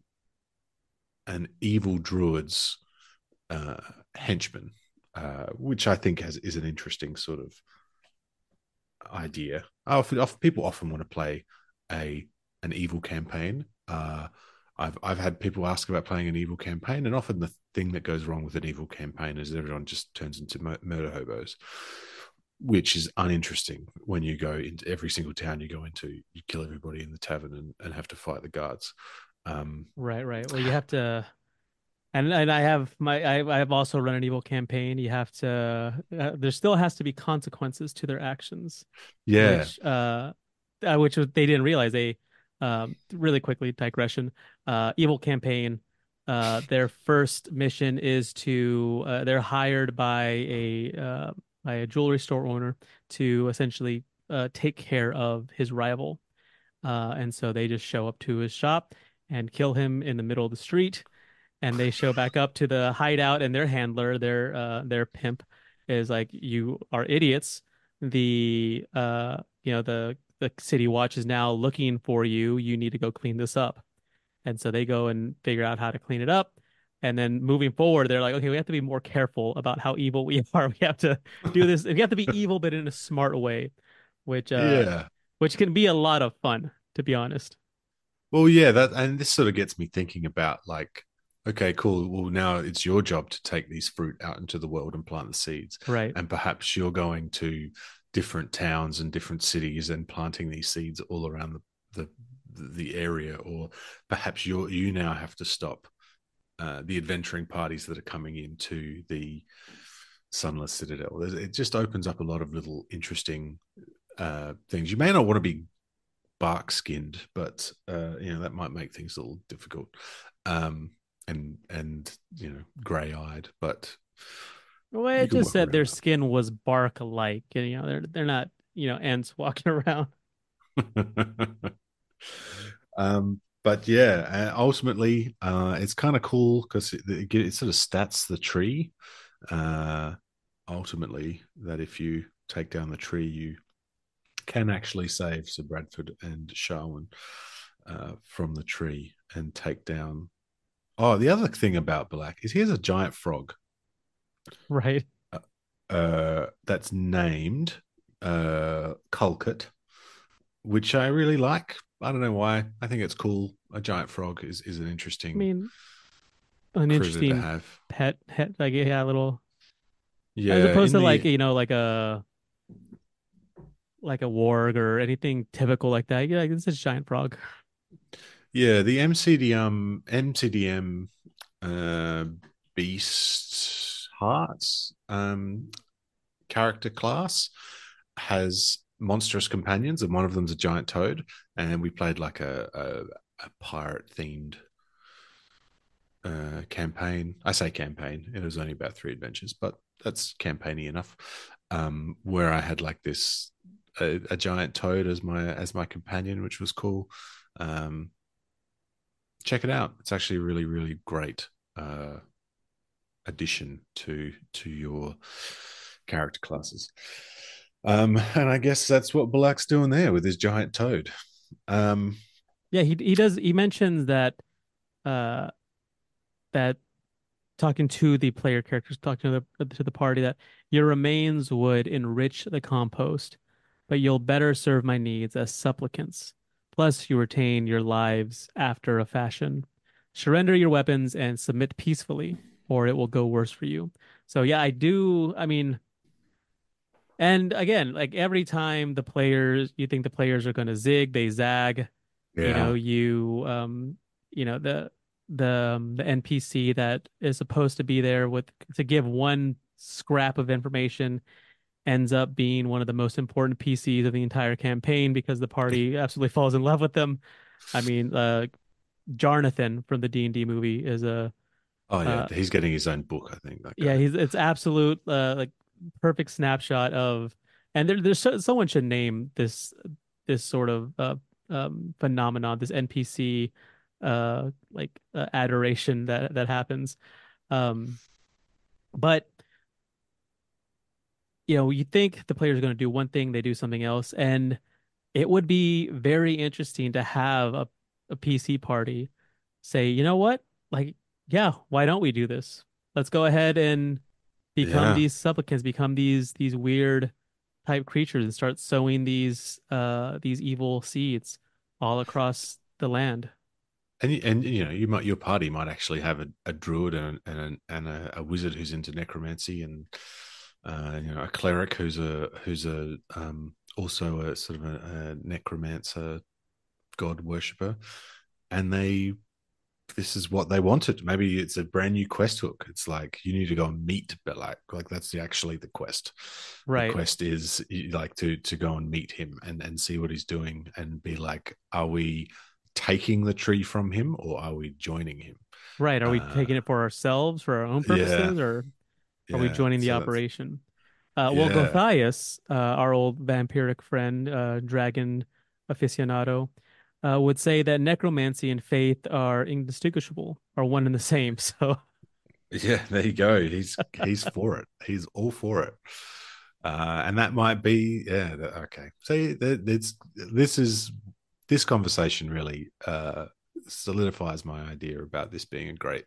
an evil druid's uh, henchman uh, which I think has is an interesting sort of idea. Often, often, people often want to play a an evil campaign. Uh, I've I've had people ask about playing an evil campaign, and often the thing that goes wrong with an evil campaign is everyone just turns into murder hobos, which is uninteresting. When you go into every single town you go into, you kill everybody in the tavern and, and have to fight the guards. Um, right, right. Well, you have to and and I have my I I have also run an evil campaign. You have to uh, there still has to be consequences to their actions. Yeah. Which, uh, uh which they didn't realize. They um really quickly digression. Uh, evil campaign. Uh, their first mission is to uh, they're hired by a uh, by a jewelry store owner to essentially uh, take care of his rival, uh, and so they just show up to his shop and kill him in the middle of the street and they show back up to the hideout and their handler their uh their pimp is like you are idiots the you know the the city watch is now looking for you. You need to go clean this up. And so they go and figure out how to clean it up. And then moving forward, they're like, okay, we have to be more careful about how evil we are. We have to do this. We have to be evil, but in a smart way, which uh, yeah. which can be a lot of fun, to be honest. Well, yeah, that and this sort of gets me thinking about like, okay, cool. Well, now it's your job to take these fruit out into the world and plant the seeds. Right. And perhaps you're going to different towns and different cities and planting these seeds all around the the, the area, or perhaps you you now have to stop uh, the adventuring parties that are coming into the Sunless Citadel. It just opens up a lot of little interesting uh, things. You may not want to be bark skinned, but uh, you know that might make things a little difficult, um, and and you know grey eyed. But well, it just said their skin was bark like, and you know they're they're not you know ants walking around. um, but yeah, ultimately, uh, it's kind of cool because it, it, it, sort of stats the tree. Uh, ultimately, that if you take down the tree, you can actually save Sir Bradford and Sharwyn uh, from the tree and take down. Oh, the other thing about Belak is he has a giant frog. Right. Uh, uh, that's named uh, Kulket, which I really like. I don't know why. I think it's cool. A giant frog is, is an interesting. I mean, an interesting pet, pet, like yeah, a little. Yeah, as opposed to the, like you know, like a like a warg or anything typical like that. Yeah, like, it's a giant frog. Yeah, the MCDM MCDM uh, Beast Hearts um, character class has monstrous companions, and one of them's a giant toad. And we played like a, a, a pirate themed uh, campaign. I say campaign; it was only about three adventures, but that's campaigny enough. Um, where I had like this a, a, giant toad as my as my companion, which was cool. Um, check it out; it's actually really really great uh, addition to to your character classes. Um, and I guess that's what Belak's doing there with his giant toad. Um, yeah, he he does. He mentions that uh, that talking to the player characters, talking to the to the party, that your remains would enrich the compost but you'll better serve my needs as supplicants. Plus, you retain your lives after a fashion. Surrender your weapons and submit peacefully, or it will go worse for you. So, yeah, I do. I mean, and again, like every time the players, you think the players are going to zig, they zag. Yeah. You know, you, um, you know, the, the, um, the NPC that is supposed to be there with to give one scrap of information ends up being one of the most important PCs of the entire campaign because the party absolutely falls in love with them. I mean, uh, Jarnathan from the D and D movie is a. Oh yeah, uh, he's getting his own book. I think. Yeah, he's it's absolute uh, like perfect snapshot of, and there, there's so, someone should name this this sort of uh, um, phenomenon, this NPC uh, like uh, adoration that that happens. Um, but you know, you think the players going to do one thing, they do something else, and it would be very interesting to have a, a PC party say, you know what, like, yeah, why don't we do this? Let's go ahead and become yeah. these supplicants, become these these weird type creatures, and start sowing these uh these evil seeds all across the land. And and you know, you might your party might actually have a, a druid and and and a, a wizard who's into necromancy and uh, you know, a cleric who's a who's a um, also a sort of a, a necromancer, god worshipper, and they this is what they wanted. Maybe it's a brand new quest hook. It's like you need to go and meet Belak. Like that's the, actually the quest. Right. The quest is like to to go and meet him and and see what he's doing and be like, are we taking the tree from him or are we joining him? Right. Are we uh, taking it for ourselves for our own purposes yeah. or are yeah, we joining the so operation? Uh, well, yeah. Gulthias, uh, our old vampiric friend, uh, dragon aficionado, uh, would say that necromancy and faith are indistinguishable, are one and the same. So, yeah, there you go. He's he's for it. He's all for it. uh, and that might be yeah. Okay, so it's this is this conversation really uh, solidifies my idea about this being a great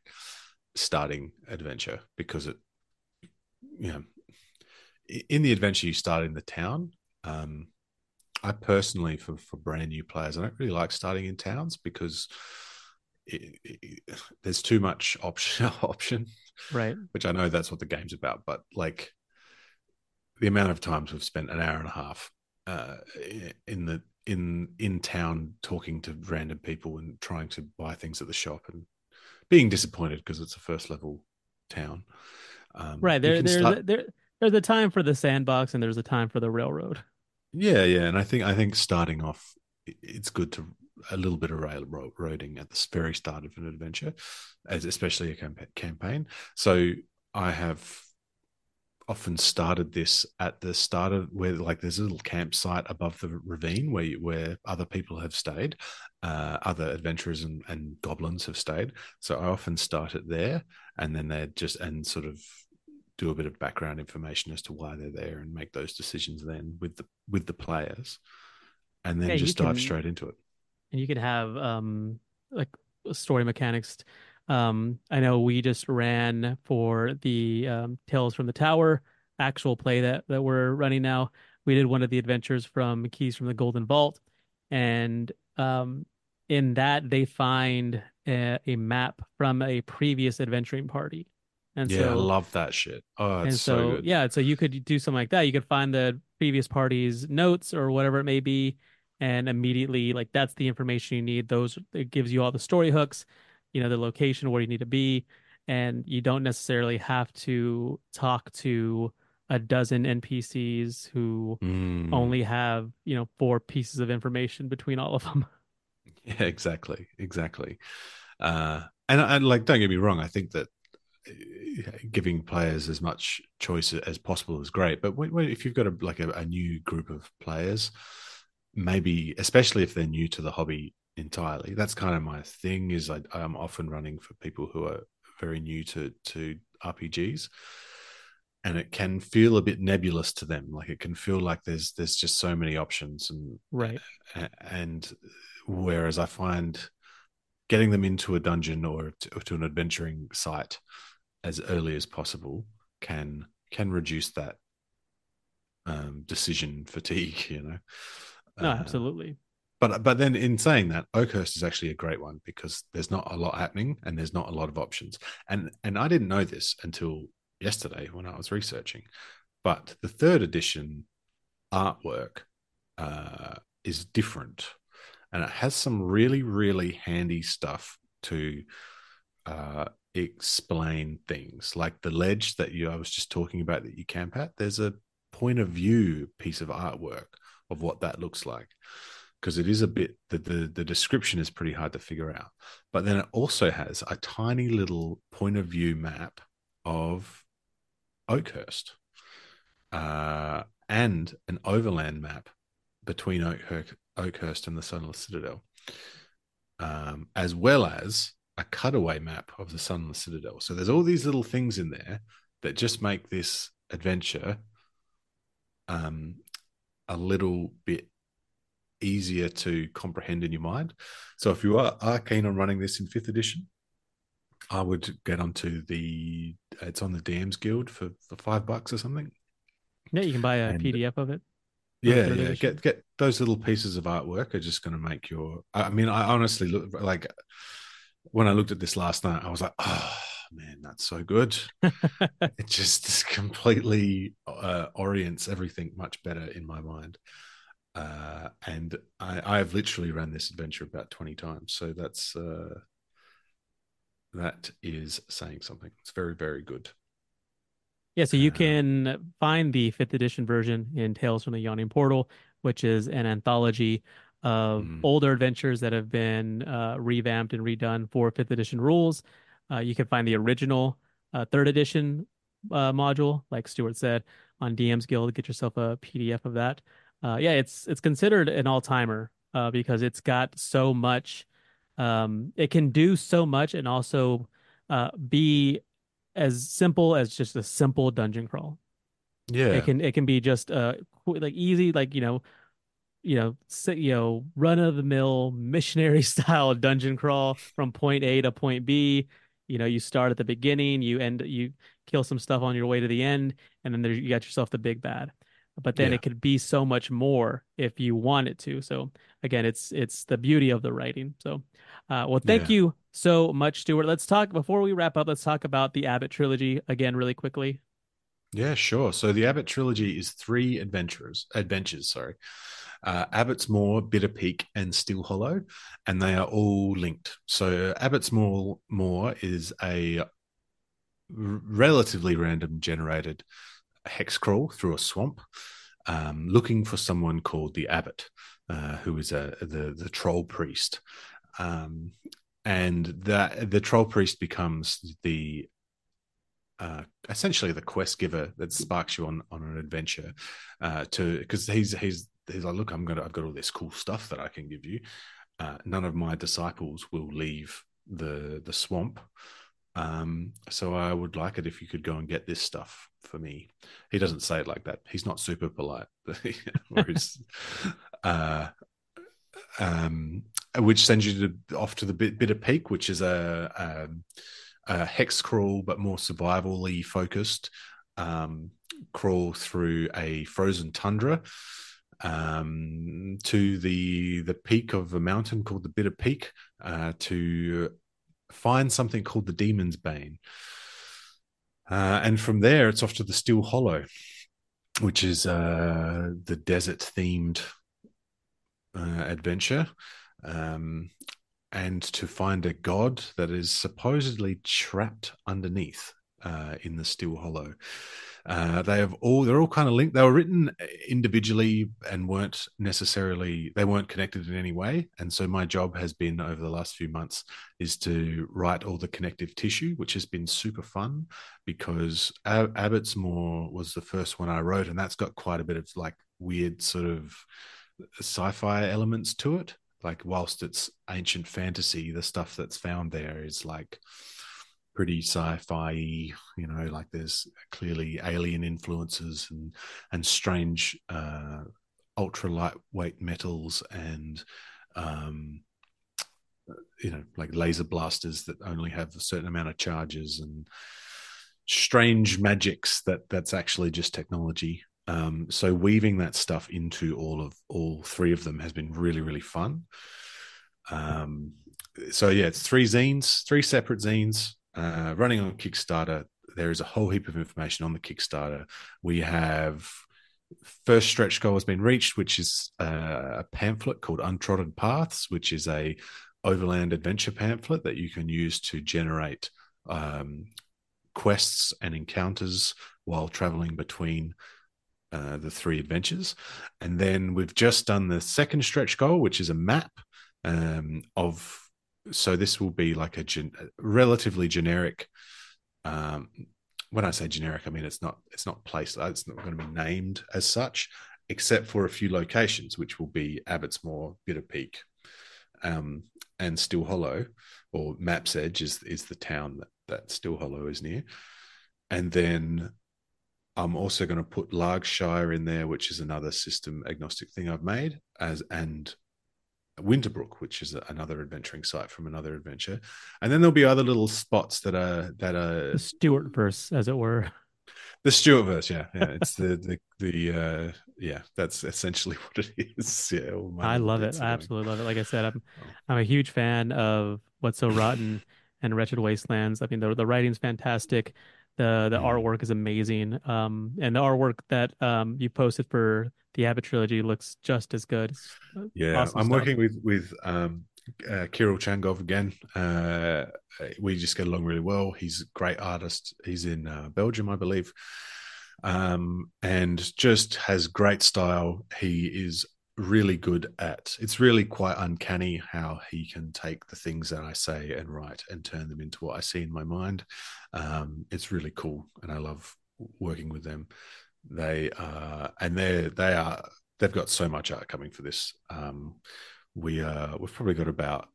starting adventure because it, you know, in the adventure you start in the town. Um, I personally, for for brand new players, I don't really like starting in towns because it, it, there's too much option option, right? Which I know that's what the game's about, but like the amount of times we've spent an hour and a half uh, in the in in town talking to random people and trying to buy things at the shop and being disappointed because it's a first level town. Um, right there, there's start... there, there's a time for the sandbox and there's a time for the railroad. Yeah, yeah, and I think I think starting off, it's good to a little bit of railroading at the very start of an adventure, as especially a campaign. So I have often started this at the start of where like there's a little campsite above the ravine where where other people have stayed uh, other adventurers and, and goblins have stayed so i often start it there and then they're just and sort of do a bit of background information as to why they're there and make those decisions then with the with the players and then yeah, just dive can, straight into it and you could have um like story mechanics um, I know we just ran for the um, Tales from the Tower actual play that that we're running now. We did one of the adventures from Keys from the Golden Vault, and um, in that they find a, a, map from a previous adventuring party. And yeah, so, I love that shit. Oh, and so, so yeah, so you could do something like that. You could find the previous party's notes or whatever it may be, and immediately like that's the information you need. Those it gives you all the story hooks you know the location where you need to be and you don't necessarily have to talk to a dozen npcs who mm. only have you know four pieces of information between all of them yeah exactly exactly uh and, and like don't get me wrong i think that giving players as much choice as possible is great but when, when, if you've got a like a, a new group of players maybe especially if they're new to the hobby entirely. That's kind of my thing. Is I, I'm often running for people who are very new to to RPGs, and it can feel a bit nebulous to them. Like it can feel like there's there's just so many options, and right. And whereas I find getting them into a dungeon or to, to an adventuring site as early as possible can can reduce that um, decision fatigue. You know. No, uh, absolutely but but then in saying that, Oakhurst is actually a great one because there's not a lot happening and there's not a lot of options. And and I didn't know this until yesterday when I was researching, but the third edition artwork uh, is different, and it has some really really handy stuff to uh, explain things like the ledge that you I was just talking about that you camp at. There's a point of view piece of artwork of what that looks like because it is a bit the, the the description is pretty hard to figure out. But then it also has a tiny little point of view map of Oakhurst uh, and an overland map between Oak, Oakhurst and the Sunless Citadel, um, as well as a cutaway map of the Sunless Citadel. So there's all these little things in there that just make this adventure um, a little bit easier to comprehend in your mind. So if you are, are keen on running this in fifth edition, I would get onto the it's on the DMs Guild for, for five bucks or something. Yeah, you can buy a and, PDF of it. Yeah, yeah. Get get those little pieces of artwork are just going to make your. I mean, I honestly look like when I looked at this last night, I was like, oh man, that's so good. it just completely uh, orients everything much better in my mind. Uh, and I, have literally ran this adventure about 20 times. So that's uh, that is saying something. It's very, very good. Yeah, so you uh, can find the fifth edition version in Tales from the Yawning Portal, which is an anthology of mm. older adventures that have been uh, revamped and redone for fifth edition rules. Uh, you can find the original uh, third edition uh, module, like Stuart said, on DM's Guild. Get yourself a PDF of that uh, yeah, it's it's considered an all timer uh, because it's got so much. Um, it can do so much and also uh, be as simple as just a simple dungeon crawl. Yeah. It can it can be just uh like easy like you know you know you know run of the mill missionary style dungeon crawl from point A to point B. You know, you start at the beginning, you end you kill some stuff on your way to the end, and then there you got yourself the big bad. But then Yeah. it could be so much more if you want it to. So again, it's it's the beauty of the writing. So uh well thank Yeah. you so much, Stuart. Let's talk before we wrap up, let's talk about the Abbot trilogy again really quickly. Yeah, sure. So the Abbot trilogy is three adventurers, adventures, sorry. Uh, Abbot's Moor, Bitter Peak, and Still Hollow, and they are all linked. So Abbot's Moor, Moor is a relatively random generated hex crawl through a swamp, um, looking for someone called the Abbot, uh, who is a the the troll priest, um, and that the troll priest becomes the uh, essentially the quest giver that sparks you on on an adventure uh, to because he's he's he's like look I'm gonna I've got all this cool stuff that I can give you. Uh, none of my disciples will leave the the swamp, um, so I would like it if you could go and get this stuff for me. He doesn't say it like that. He's not super polite. Uh, um, which sends you to, off to the bit, bitter peak, which is a, um, a hex crawl, but more survivally focused um, crawl through a frozen tundra um, to the the peak of a mountain called the Bitter Peak uh, to find something called the Demon's Bane. Uh, and from there, it's off to the Still Hollow, which is uh, the desert themed uh, adventure. Um, and to find a god that is supposedly trapped underneath uh, in the Still Hollow. Uh, they have all they're all kind of linked. They were written individually and weren't necessarily they weren't connected in any way. And so my job has been over the last few months is to write all the connective tissue, which has been super fun because Ab- Abbot's Moor was the first one I wrote, and that's got quite a bit of like weird sort of sci-fi elements to it. Like whilst it's ancient fantasy, the stuff that's found there is like pretty sci-fi you know like there's clearly alien influences and and strange uh ultra lightweight metals and um you know like laser blasters that only have a certain amount of charges and strange magics that that's actually just technology. Um so weaving that stuff into all of all three of them has been really really fun. Um so yeah it's three zines three separate zines uh, running on Kickstarter. There is a whole heap of information on the Kickstarter. We have first stretch goal has been reached, which is uh, a pamphlet called Untrodden Paths, which is a overland adventure pamphlet that you can use to generate um, quests and encounters while traveling between uh, the three adventures. And then we've just done the second stretch goal, which is a map um, of so this will be like a gen- relatively generic um when i say generic i mean it's not it's not placed it's not going to be named as such except for a few locations which will be Abbot's Moor bitter peak um and still hollow or maps edge is is the town that that still hollow is near. And then i'm also going to put largshire in there which is another system agnostic thing i've made as and Winterbrook, which is another adventuring site from another adventure, and then there'll be other little spots that are that are The Stuart verse, as it were. the Stuartverse. Yeah, yeah, it's the the the uh, yeah, that's essentially what it is. Yeah, I love it. I absolutely love it. Like I said, I'm Oh. I'm a huge fan of What's So Rotten and Wretched Wastelands. I mean, the the writing's fantastic. The the artwork is amazing. Um, and the artwork that um you posted for the Abbot trilogy looks just as good. Uh, Yeah, awesome I'm stuff. working with with um, uh, Kirill Changov again. Uh, we just get along really well. He's a great artist. He's in uh, Belgium, I believe, um, and just has great style. He is really good at. It's really quite uncanny how he can take the things that I say and write and turn them into what I see in my mind. Um, it's really cool, and I love working with them. They and they they are they've got so much art coming for this. Um, we uh, we've probably got about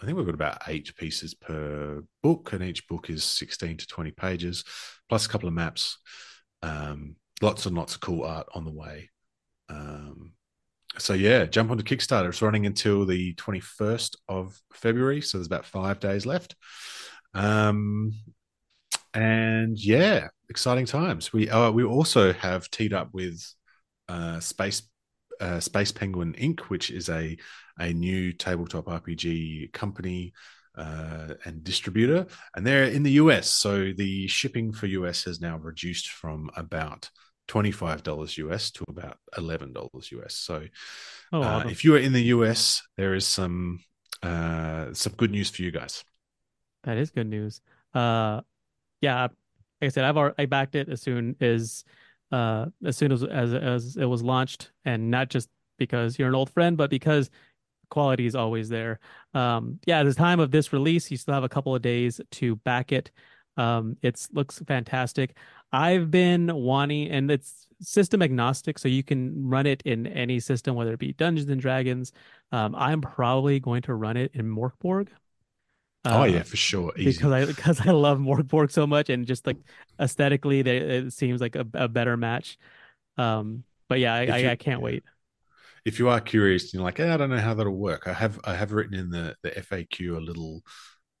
I think we've got about eight pieces per book, and each book is sixteen to twenty pages, plus a couple of maps. Um, lots and lots of cool art on the way. Um, so yeah, jump onto Kickstarter. It's running until the 21st of February, so there's about five days left. Um, and yeah, exciting times. We uh, we also have teed up with uh, Space uh, Space Penguin Inc., which is a a new tabletop RPG company uh, and distributor, and they're in the US. So the shipping for US has now reduced from about $25 US to about $11 US. So oh, uh, if you are in the US, there is some uh, some good news for you guys. That is good news. Uh, yeah, like I said, I've already, I backed it as soon as uh, as soon as, as as it was launched, and not just because you're an old friend, but because quality is always there. Um, yeah, at the time of this release, you still have a couple of days to back it. Um, it looks fantastic. I've been wanting, and it's system agnostic, so you can run it in any system, whether it be Dungeons and Dragons. Um, I'm probably going to run it in Mörk Borg. Uh, oh yeah, for sure. Easy. Because I because I love Mörk Borg so much, and just like aesthetically, they, it seems like a, a better match. Um, but yeah, I, I, I, can't wait. If you are curious, you're like, I don't know how that'll work. I have I have written in the the FAQ a little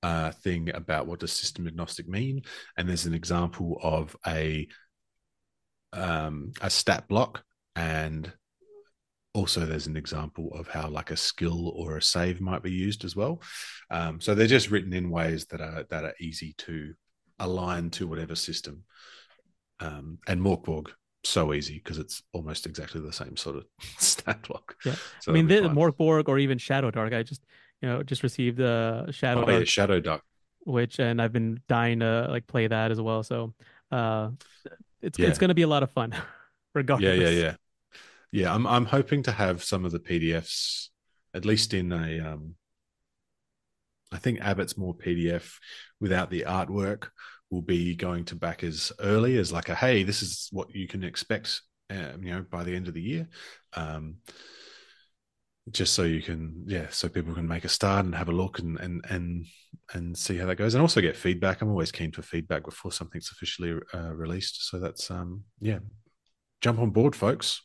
uh, thing about what does system agnostic mean, and there's an example of a um, a stat block, and also there's an example of how like a skill or a save might be used as well. Um, so they're just written in ways that are that are easy to align to whatever system. Um, and Mörk Borg so easy because it's almost exactly the same sort of stat block. Yeah, so I mean the Mörk Borg or even Shadowdark. I just you know, just received a uh, Shadow oh, yeah, Shadowdark, which and I've been dying to like play that as well. So uh, it's yeah. it's going to be a lot of fun, regardless. Yeah, yeah, yeah, yeah. I'm I'm hoping to have some of the PDFs at least in a um. I think Abbot's Moor PDF without the artwork will be going to back as early as like a hey, this is what you can expect, um, you know, by the end of the year. Um, just so you can yeah so people can make a start and have a look and and and and see how that goes and also get feedback. I'm always keen for feedback before something's officially uh, released. So that's um yeah. Jump on board folks.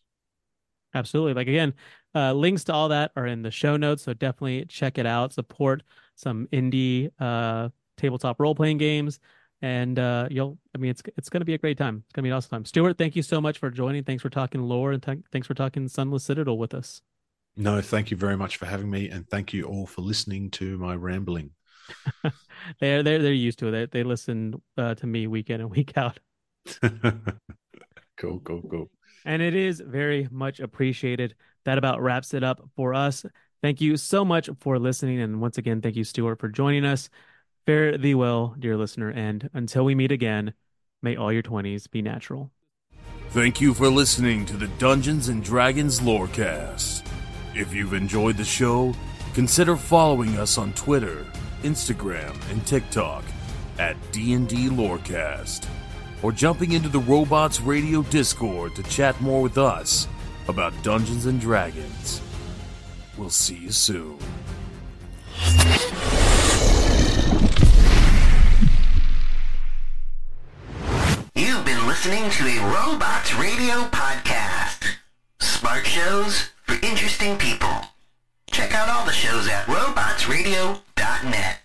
Absolutely. Like again uh links to all that are in the show notes so definitely check it out. Support some indie uh tabletop role-playing games and uh you'll i mean it's it's going to be a great time. It's going to be an awesome time. Stuart thank you so much for joining. Thanks for talking lore and th- thanks for talking sunless citadel with us no, thank you very much for having me, and thank you all for listening to my rambling. they're they're they're used to it. They, they listen uh, to me week in and week out. cool, cool, cool. And it is very much appreciated. That about wraps it up for us. Thank you so much for listening, and once again, thank you, Stuart, for joining us. Fare thee well, dear listener, and until we meet again, may all your twenties be natural. Thank you for listening to the Dungeons and Dragons Lorecast. If you've enjoyed the show, consider following us on Twitter, Instagram, and TikTok at D&D Lorecast, or jumping into the Robots Radio Discord to chat more with us about Dungeons and Dragons. We'll see you soon. You've been listening to a Robots Radio podcast. Smart shows for interesting people. Check out all the shows at robotsradio.net.